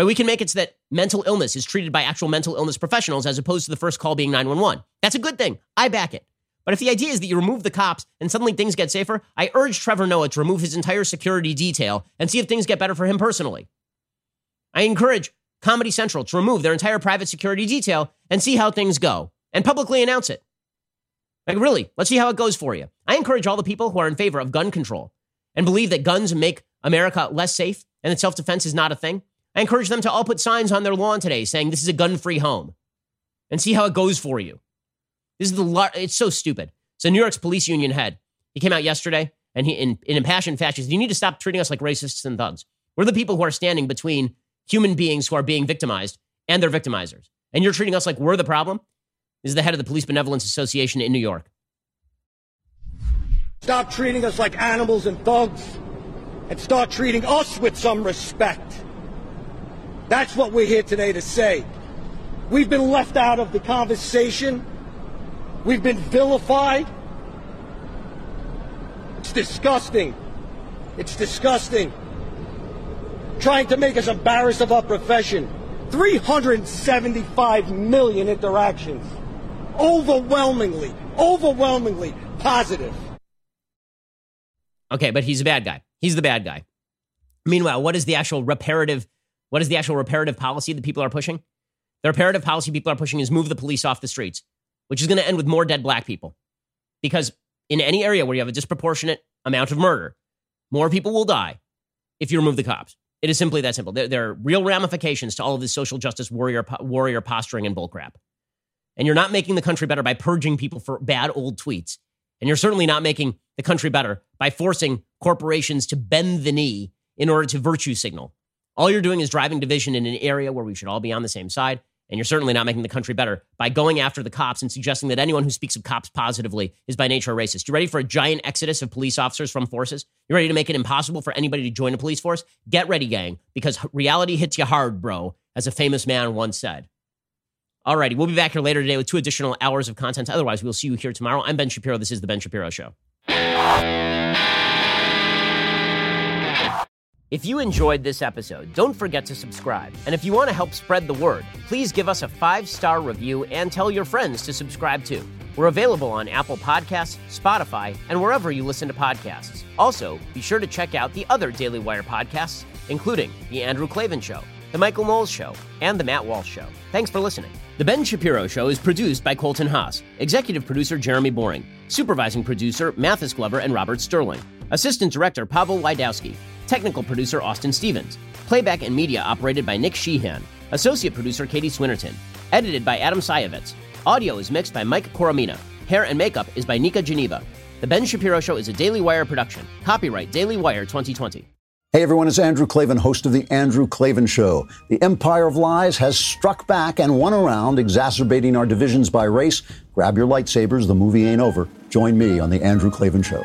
Right? We can make it so that mental illness is treated by actual mental illness professionals as opposed to the first call being 911. That's a good thing. I back it. But if the idea is that you remove the cops and suddenly things get safer, I urge Trevor Noah to remove his entire security detail and see if things get better for him personally. I encourage Comedy Central to remove their entire private security detail and see how things go and publicly announce it. Like, really, let's see how it goes for you. I encourage all the people who are in favor of gun control and believe that guns make America less safe and that self defense is not a thing. I encourage them to all put signs on their lawn today saying this is a gun free home and see how it goes for you. This is the, lar- it's so stupid. So, New York's police union head, he came out yesterday and he, in, in impassioned fashion, said, You need to stop treating us like racists and thugs. We're the people who are standing between human beings who are being victimized and their victimizers. And you're treating us like we're the problem? This is the head of the Police Benevolence Association in New York. Stop treating us like animals and thugs and start treating us with some respect. That's what we're here today to say. We've been left out of the conversation. We've been vilified. It's disgusting. It's disgusting. Trying to make us embarrassed of our profession. 375 million interactions. Overwhelmingly, overwhelmingly positive. Okay, but he's a bad guy. He's the bad guy. Meanwhile, what is the actual reparative? What is the actual reparative policy that people are pushing? The reparative policy people are pushing is move the police off the streets, which is going to end with more dead black people. Because in any area where you have a disproportionate amount of murder, more people will die if you remove the cops. It is simply that simple. There, there are real ramifications to all of this social justice warrior warrior posturing and bullcrap. And you're not making the country better by purging people for bad old tweets. And you're certainly not making the country better by forcing corporations to bend the knee in order to virtue signal. All you're doing is driving division in an area where we should all be on the same side. And you're certainly not making the country better by going after the cops and suggesting that anyone who speaks of cops positively is by nature a racist. You ready for a giant exodus of police officers from forces? You ready to make it impossible for anybody to join a police force? Get ready, gang, because reality hits you hard, bro, as a famous man once said. Alrighty, we'll be back here later today with two additional hours of content. Otherwise, we'll see you here tomorrow. I'm Ben Shapiro. This is The Ben Shapiro Show. If you enjoyed this episode, don't forget to subscribe. And if you want to help spread the word, please give us a five star review and tell your friends to subscribe too. We're available on Apple Podcasts, Spotify, and wherever you listen to podcasts. Also, be sure to check out the other Daily Wire podcasts, including The Andrew Klavan Show, The Michael Knowles Show, and The Matt Walsh Show. Thanks for listening. The Ben Shapiro Show is produced by Colton Haas, executive producer Jeremy Boring, supervising producer Mathis Glover and Robert Sterling, assistant director Pavel Wydowski, technical producer Austin Stevens, playback and media operated by Nick Sheehan, associate producer Katie Swinnerton, edited by Adam Sayevitz. Audio is mixed by Mike Coromina. Hair and makeup is by Nika Geneva. The Ben Shapiro Show is a Daily Wire production. Copyright Daily Wire 2020. Hey everyone, it's Andrew Klavan, host of The Andrew Klavan Show. The empire of lies has struck back and won around, exacerbating our divisions by race. Grab your lightsabers, the movie ain't over. Join me on The Andrew Klavan Show.